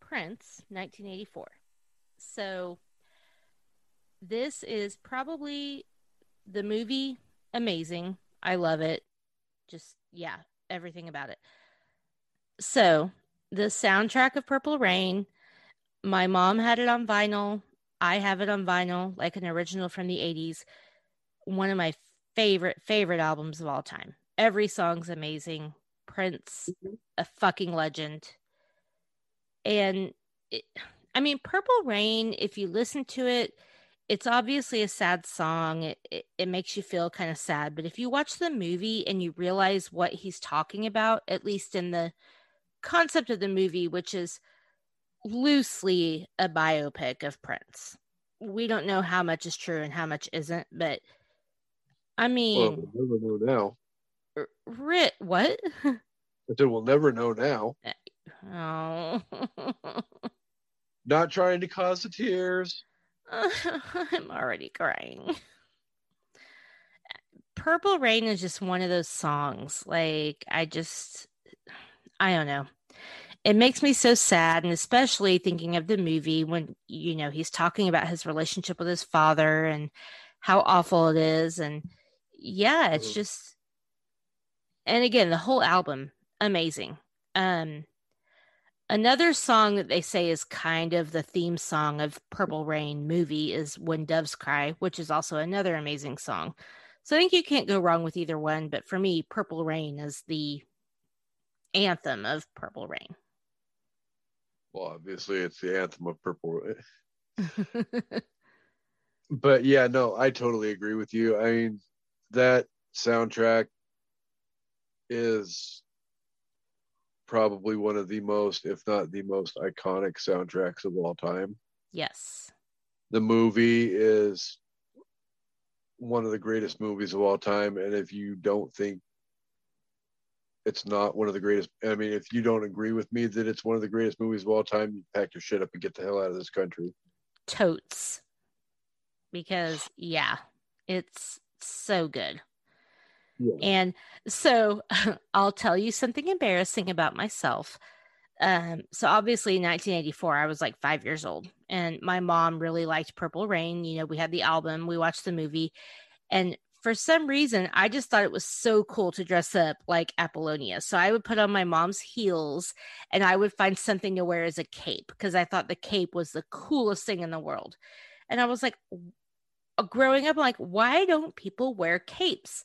Prince, 1984. So, this is probably the movie amazing. I love it. Just yeah, everything about it. So, the soundtrack of Purple Rain, my mom had it on vinyl. I have it on vinyl, like an original from the 80s. One of my favorite, favorite albums of all time. Every song's amazing. Prince, mm-hmm. a fucking legend. And it, I mean, Purple Rain, if you listen to it, it's obviously a sad song. It, it, it makes you feel kind of sad. But if you watch the movie and you realize what he's talking about, at least in the concept of the movie, which is loosely a biopic of Prince, we don't know how much is true and how much isn't. But I mean, well, we'll never know now. Rit, what? I said we'll never know now. Eh, oh. Not trying to cause the tears. I'm already crying. Purple Rain is just one of those songs. Like, I just, I don't know. It makes me so sad. And especially thinking of the movie when, you know, he's talking about his relationship with his father and how awful it is. And yeah, it's just, and again, the whole album, amazing. Um, Another song that they say is kind of the theme song of Purple Rain movie is When Doves Cry, which is also another amazing song. So I think you can't go wrong with either one, but for me, Purple Rain is the anthem of Purple Rain. Well, obviously it's the anthem of Purple Rain. but yeah, no, I totally agree with you. I mean, that soundtrack is probably one of the most, if not the most iconic soundtracks of all time. Yes. The movie is one of the greatest movies of all time. And if you don't think it's not one of the greatest, I mean, if you don't agree with me that it's one of the greatest movies of all time, you pack your shit up and get the hell out of this country. Totes. Because, yeah, it's so good. And so I'll tell you something embarrassing about myself. Um, so obviously in 1984, I was like five years old, and my mom really liked Purple Rain. You know, we had the album, we watched the movie, and for some reason, I just thought it was so cool to dress up like Apollonia. So I would put on my mom's heels and I would find something to wear as a cape because I thought the cape was the coolest thing in the world. And I was like, growing up, I'm like, why don't people wear capes?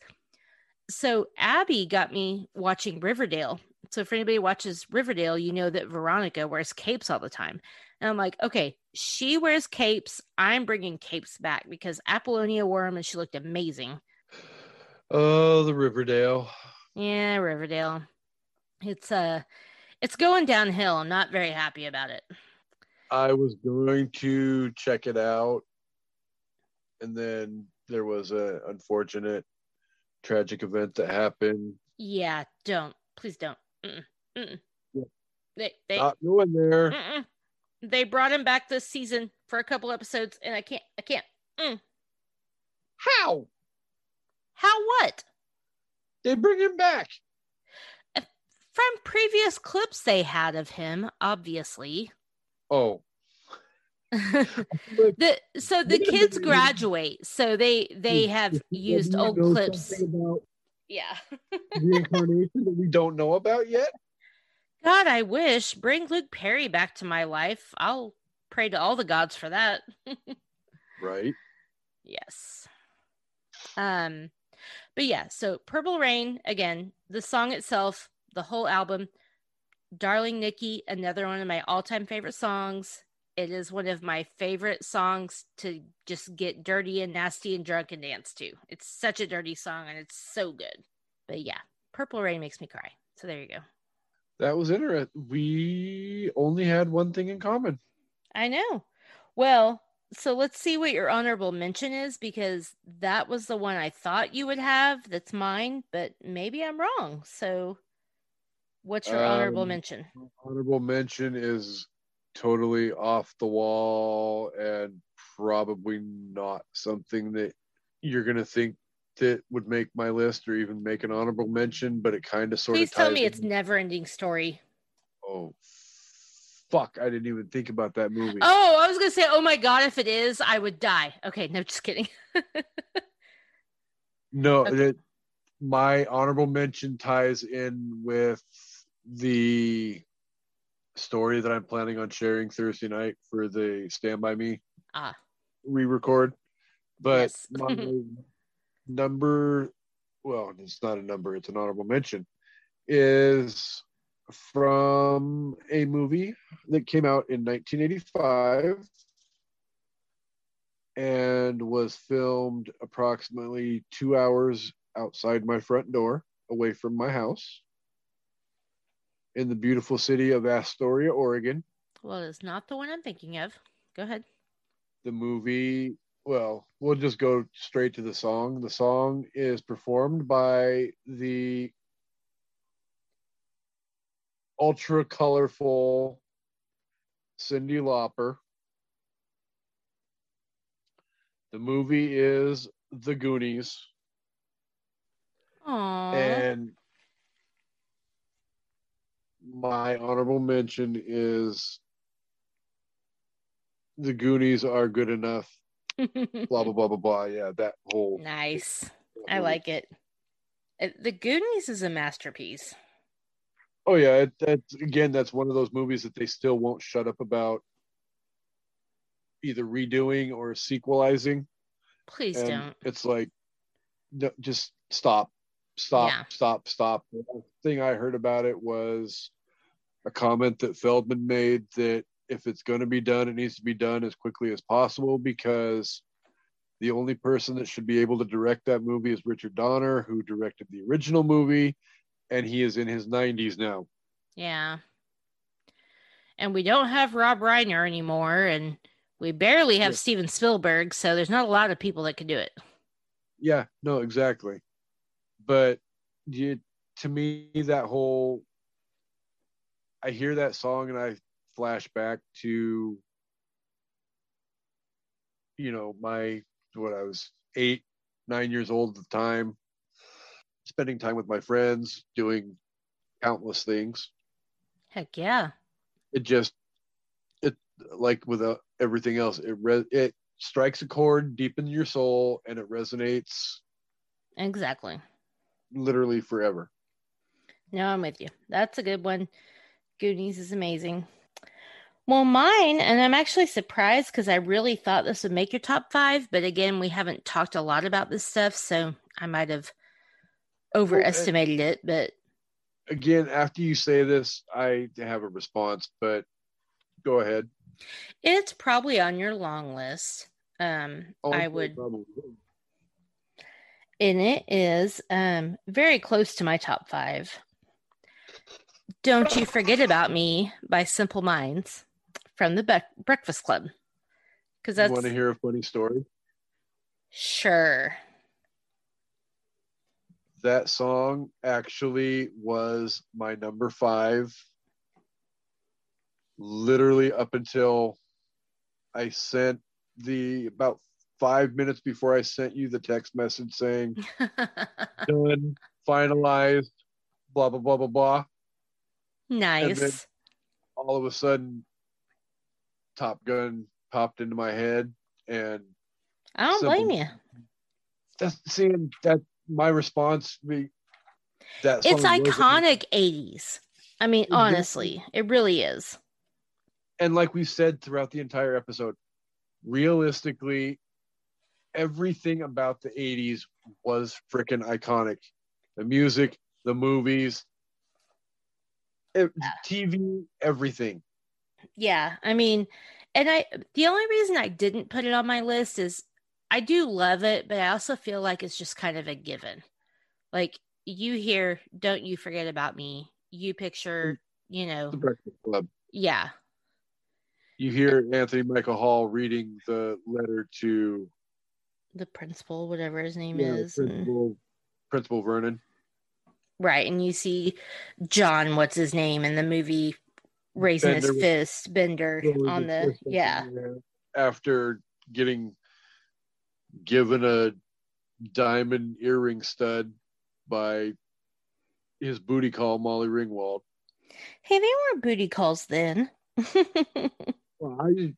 So Abby got me watching Riverdale. So if anybody watches Riverdale, you know that Veronica wears capes all the time. And I'm like, okay, she wears capes. I'm bringing capes back because Apollonia wore them and she looked amazing. Oh, the Riverdale. Yeah, Riverdale. It's uh it's going downhill. I'm not very happy about it. I was going to check it out and then there was a unfortunate tragic event that happened. Yeah, don't. Please don't. Mm-mm. Mm-mm. Yeah. They, they, Not going there. Mm-mm. They brought him back this season for a couple episodes, and I can't. I can't. Mm. How? How what? They bring him back. From previous clips they had of him, obviously. Oh, the so the kids graduate so they they have used old clips. yeah. reincarnation that we don't know about yet. God i wish. Bring luke perry back to my life. I'll pray to all the gods for that. Right. Yes. Um but yeah so purple rain again the song itself the whole album darling nikki another one of my all-time favorite songs it is one of my favorite songs to just get dirty and nasty and drunk and dance to. It's such a dirty song and it's so good. But yeah, Purple Rain makes me cry. So there you go. That was interesting. We only had one thing in common. I know. Well, so let's see what your honorable mention is because that was the one I thought you would have. That's mine, but maybe I'm wrong. So, what's your um, honorable mention? Honorable mention is totally off the wall and probably not something that you're going to think that would make my list or even make an honorable mention, but it kind of sort Please of. Please tell me in. it's never ending story. Oh, fuck. I didn't even think about that movie. Oh, I was going to say, oh my God, if it is, I would die. Okay, no, just kidding. No, Okay. it, my honorable mention ties in with the story that I'm planning on sharing Thursday night for the Stand By Me Ah, re-record. But Yes. my number, well, it's not a number; it's an honorable mention. Is from a movie that came out in 1985 and was filmed approximately two hours outside my front door, away from my house, in the beautiful city of Astoria, Oregon. well, it's not the one I'm thinking of. Go ahead. the movie well we'll just go straight to the song the song is performed by the ultra colorful cyndi lauper the movie is the goonies Aww. and my honorable mention is the goonies are good enough blah blah blah blah blah yeah that whole nice. I like it. It- The Goonies is a masterpiece. Oh yeah, it, that's again that's one of those movies that they still won't shut up about either redoing or sequelizing. Please and don't. It's like no, just stop, stop, Yeah. stop, stop. The thing I heard about it was a comment that Feldman made that if it's going to be done, it needs to be done as quickly as possible because the only person that should be able to direct that movie is Richard Donner, who directed the original movie, and he is in his 90s now. Yeah. And we don't have Rob Reiner anymore, and we barely have Yeah. Steven Spielberg, so there's not a lot of people that can do it. Yeah, no, exactly. But you, to me, that whole, I hear that song and I flash back to, you know, my, what I was eight, nine years old at the time, spending time with my friends, doing countless things. Heck yeah. It just, it, like with uh, everything else, it, re- it strikes a chord deep in your soul and it resonates Exactly. literally forever. No, I'm with you. That's a good one. Goonies is amazing. Well, mine, and I'm actually surprised because I really thought this would make your top five, but again, we haven't talked a lot about this stuff, so I might have overestimated it. But again, after you say this, I have a response, but go ahead. it's probably on your long list. Um, Oh, I would, probably. and it is um very close to my top five. Don't you forget about me by Simple Minds from the Bre- Breakfast Club, because You want to hear a funny story? sure. That song actually was my number five, literally up until I sent the about five minutes before I sent you the text message saying done, finalized, blah blah blah blah blah. Nice. all of a sudden Top Gun popped into my head and I don't simple- blame you. that's seeing that my response be that It's iconic 80s. I mean, honestly, it really is. and like we said throughout the entire episode realistically everything about the 80s was freaking iconic the music the movies tv everything Yeah. I mean, and I, the only reason I didn't put it on my list is I do love it, but I also feel like it's just kind of a given. Like you hear, don't you forget about me. You picture, mm. you know, the breakfast club yeah. you hear anthony michael hall reading the letter to The principal, whatever his name yeah, is. and- principal, principal vernon right. And you see John, what's his name, in the movie raising his Bender. fist, Bender on the, yeah. after getting given a diamond earring stud by his booty call Molly Ringwald. Hey, they weren't booty calls then. Well, I,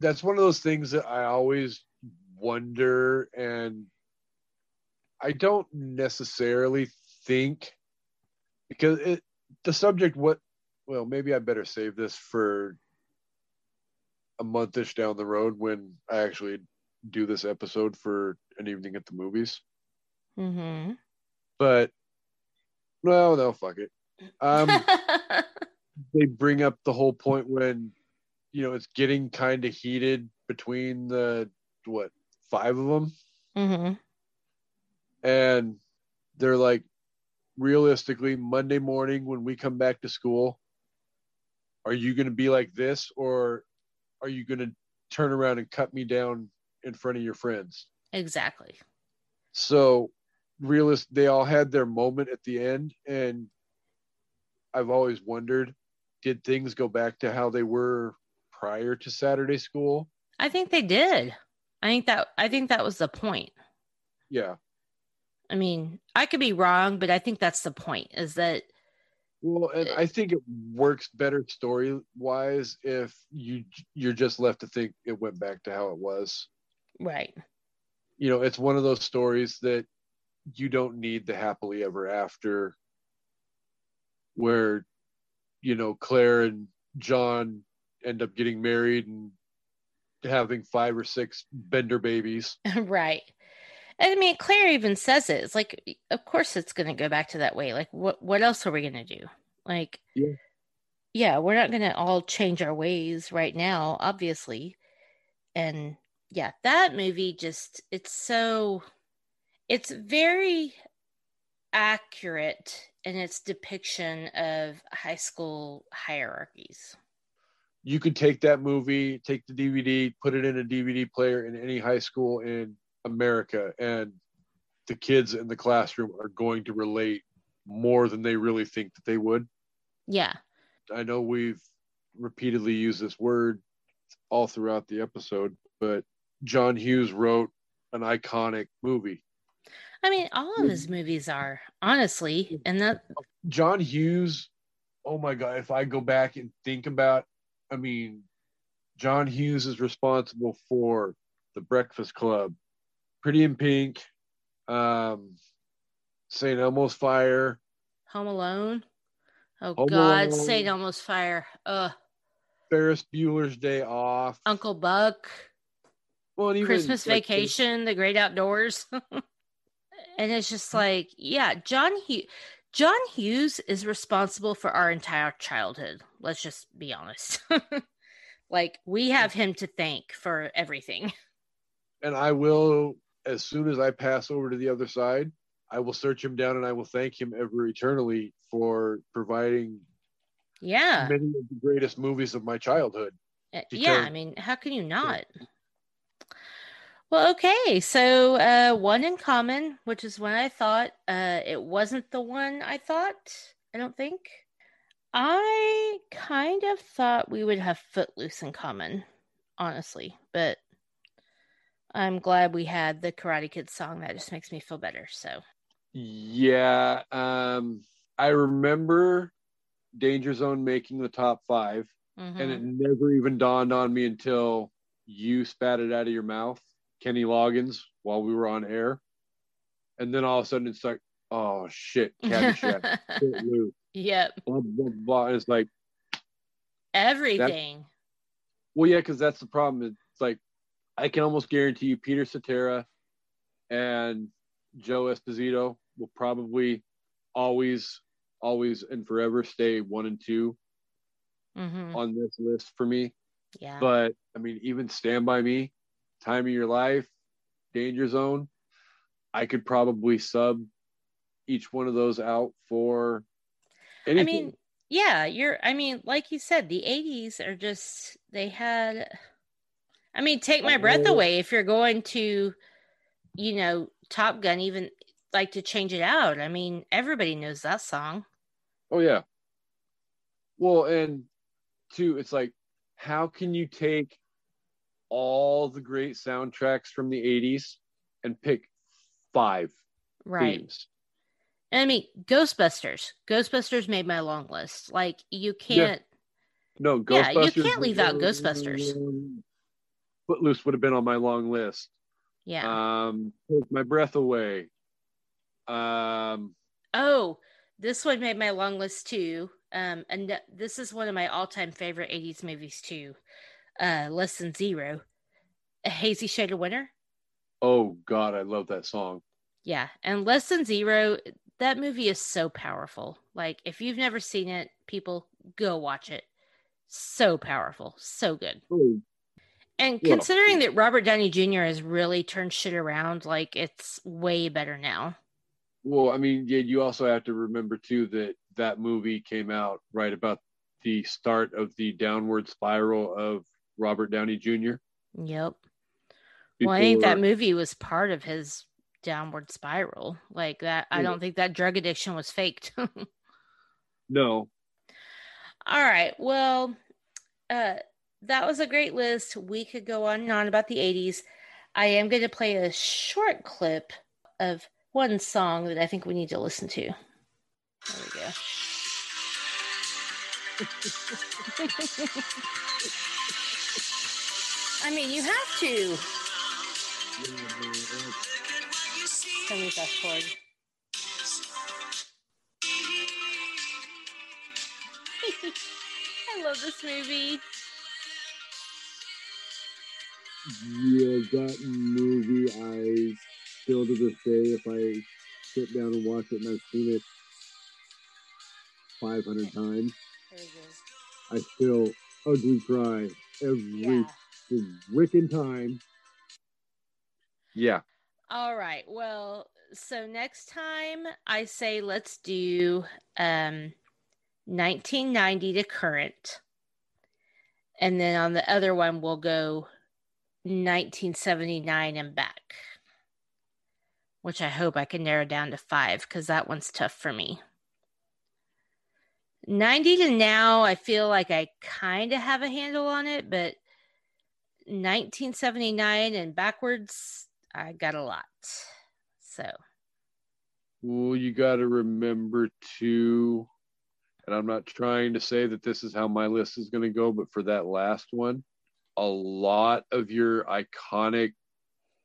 that's one of those things that I always wonder and I don't necessarily think because it the subject what well maybe I better save this for a monthish down the road when I actually do this episode for an evening at the movies. Mm-hmm. But well, no, fuck it. Um, they bring up the whole point when you know it's getting kind of heated between the what five of them, mm-hmm. and they're like, realistically, Monday morning when we come back to school, are you going to be like this, or are you going to turn around and cut me down in front of your friends? Exactly. So, realist, they all had their moment at the end, and I've always wondered, did things go back to how they were prior to Saturday school? I think they did. I think that I think that was the point. Yeah. I mean, I could be wrong, but I think that's the point is that well, and I think it works better story wise if you you're just left to think it went back to how it was. Right. You know, it's one of those stories that you don't need the happily ever after where you know Claire and John end up getting married and having five or six bender babies. right. I mean, Claire even says it. It's like, of course, it's going to go back to that way. Like, what what else are we going to do? Like, yeah, yeah, we're not going to all change our ways right now, obviously. And yeah, that movie just it's so it's very accurate in its depiction of high school hierarchies. You could take that movie, take the DVD, put it in a DVD player in any high school in America, and the kids in the classroom are going to relate more than they really think that they would. Yeah. I know we've repeatedly used this word all throughout the episode, but John Hughes wrote an iconic movie. I mean, all of his movies are, honestly, and that John Hughes, oh my god, if I go back and think about I mean, John Hughes is responsible for The Breakfast Club, Pretty in Pink, um, St. Elmo's Fire, Home Alone. Oh Home God, Alone. St. Elmo's Fire. Ugh. Ferris Bueller's Day Off, Uncle Buck, well, even, Christmas like, Vacation, The Great Outdoors. and it's just like, yeah, John Hughes. John Hughes is responsible for our entire childhood. Let's just be honest. like we have him to thank for everything. and I will, as soon as I pass over to the other side, I will search him down and I will thank him ever eternally for providing Yeah. many of the greatest movies of my childhood. Uh, yeah, I mean, how can you not? Well, okay. So, uh, one in common, which is one I thought. Uh, it wasn't the one I thought. I don't think. I kind of thought we would have Footloose in common, honestly, but I'm glad we had the Karate Kid song. That just makes me feel better. So, Yeah, um, I remember Danger Zone making the top 5 mhm. and it never even dawned on me until you spat it out of your mouth, Kenny Loggins, while we were on air, and then all of a sudden it's like, oh shit, Caddyshack, yep, blah blah blah. And it's like, everything. well, yeah, because that's the problem. It's like I can almost guarantee you, Peter Cetera and Joe Esposito will probably always, always, and forever stay one and two hmm on this list for me. Yeah. But I mean, even Stand By Me, Time of Your Life, Danger Zone, I could probably sub each one of those out for I mean, yeah, you're I mean, like you said, the 80s are just they had I mean, take my breath away if you're going to you know, Top Gun even like to change it out. I mean, everybody knows that song. oh yeah. Well, and two, it's like, how can you take all the great soundtracks from the 80s and pick five Right. themes? And I mean, Ghostbusters. Ghostbusters made my long list. Like you can't No, Yeah, you can't leave out Ghostbusters. Mm, Footloose would have been on my long list. yeah. Um, Take My Breath Away, Um, oh, this one made my long list too. Um, and th- this is one of my all-time favorite '80s movies too. Uh, Less Than Zero, A Hazy Shade of Winter. Oh God, I love that song. Yeah, and Less Than Zero, that movie is so powerful. Like, if you've never seen it, people go watch it. So powerful, so good. Oh, And considering that Robert Downey Jr. has really turned shit around, like it's way better now. Well, I mean, yeah, you also have to remember too that that movie came out right about the start of the downward spiral of Robert Downey Jr. Yep. well, I think that movie was part of his downward spiral. Like that, I don't think that drug addiction was faked. No, All right. Well, uh, that was a great list. We could go on and on about the 80s. I am going to play a short clip of one song that I think we need to listen to. There we go. I mean, you have to. Fast forward. I love this movie. Yeah, that movie. I still to this day, if I sit down and watch it, and I've seen it five hundred times, There we go. I still ugly cry every Yeah. freaking time. Yeah. All right. Well, so next time I say let's do um 1990 to current. And then on the other one we'll go 1979 and back. Which I hope I can narrow down to 5 cuz that one's tough for me. 90 to now I feel like I kind of have a handle on it, but 1979 and backwards I got a lot. So, Well, you got to remember too, and I'm not trying to say that this is how my list is going to go, but for that last one, a lot of your iconic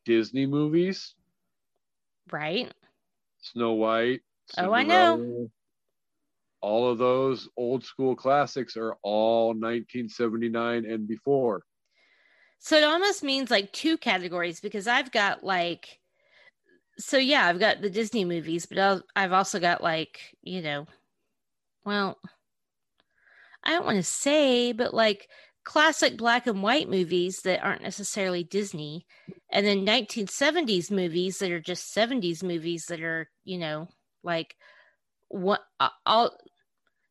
Disney movies, right? Snow White, Oh, I know. All of those old school classics are all 1979 and before. So it almost means like two categories because I've got like, so yeah, I've got the Disney movies, but I'll, I've also got like, you know, well, I don't want to say, but like classic black and white movies that aren't necessarily Disney, and then 1970s movies that are just 70s movies that are, you know, like what I'll.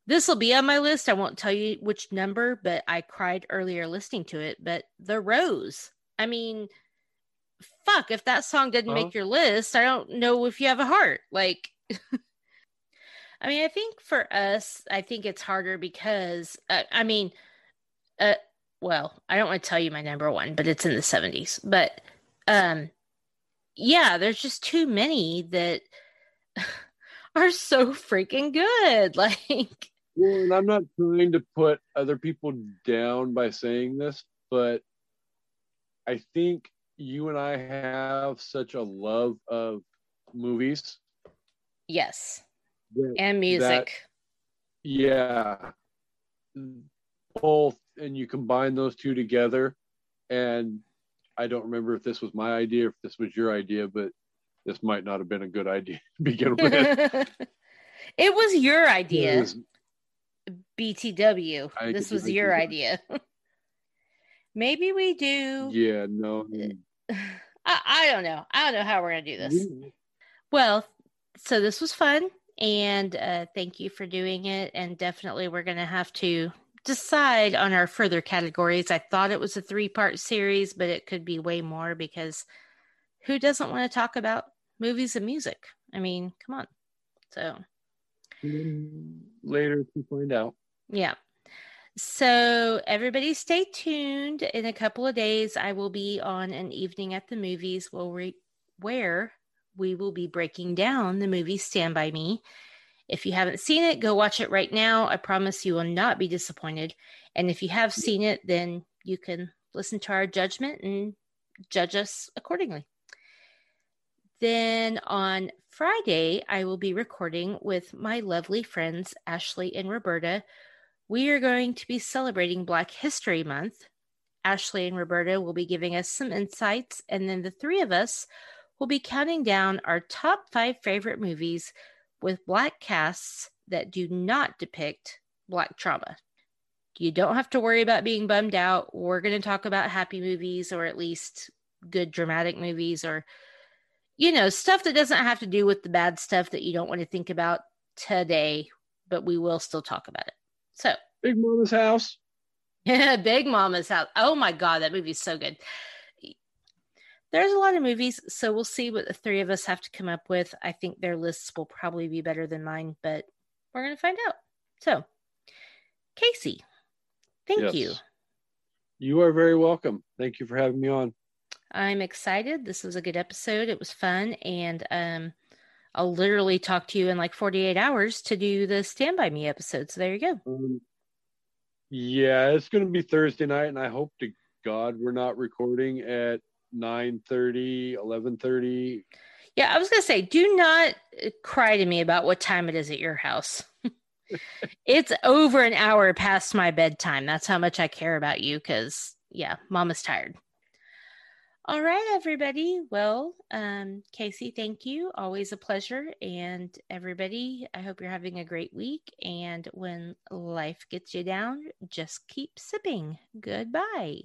This will be on my list. I won't tell you which number, but I cried earlier listening to it. But The Rose. I mean, fuck, if that song didn't Uh-huh. make your list, I don't know if you have a heart. Like, I mean, I think for us, I think it's harder because, uh, I mean, uh, well, I don't want to tell you my number one, but it's in the 70s. But um, yeah, there's just too many that are so freaking good. Like, Well, and I'm not trying to put other people down by saying this, but I think you and I have such a love of movies. yes, That, and music. yeah, both, and you combine those two together. And I don't remember if this was my idea, if this was your idea, but this might not have been a good idea to begin with. it was your idea, was- BTW. I this was your idea. Maybe we do. yeah, no. I, I don't know. I don't know how we're gonna do this. Well, so this was fun, and uh, thank you for doing it. And definitely, we're gonna have to decide on our further categories. I thought it was a three-part series, but it could be way more because who doesn't want to talk about movies and music? I mean, come on. So mm, Later to find out. Yeah. So everybody stay tuned. In a couple of days, I will be on an evening at the movies where we, where we will be breaking down the movie Stand By Me. If you haven't seen it, go watch it right now. I promise you will not be disappointed. And if you have seen it, then you can listen to our judgment and judge us accordingly. Then on Friday, I will be recording with my lovely friends, Ashley and Roberta. We are going to be celebrating Black History Month. Ashley and Roberta will be giving us some insights, and then the three of us will be counting down our top five favorite movies with Black casts that do not depict Black trauma. You don't have to worry about being bummed out. We're going to talk about happy movies or at least good dramatic movies or you know, stuff that doesn't have to do with the bad stuff that you don't want to think about today, but we will still talk about it. So, Big Mama's house. Yeah, Big Mama's house. Oh my God, that movie's so good. There's a lot of movies, so we'll see what the three of us have to come up with. I think their lists will probably be better than mine, but we're going to find out. So, Kasey, thank yes. you. You are very welcome. Thank you for having me on. I'm excited. This was a good episode. It was fun. And um, I'll literally talk to you in like 48 hours to do the Stand By Me episode. So there you go. Um, yeah, it's going to be Thursday night. And I hope to God we're not recording at 9 30, 11 30. Yeah, I was to say, do not cry to me about what time it is at your house. it's over an hour past my bedtime. That's how much I care about you because, yeah, mama's tired. All right, everybody. Well, um, Kasey, thank you. Always a pleasure. And everybody, I hope you're having a great week. And when life gets you down, just keep sipping. Goodbye.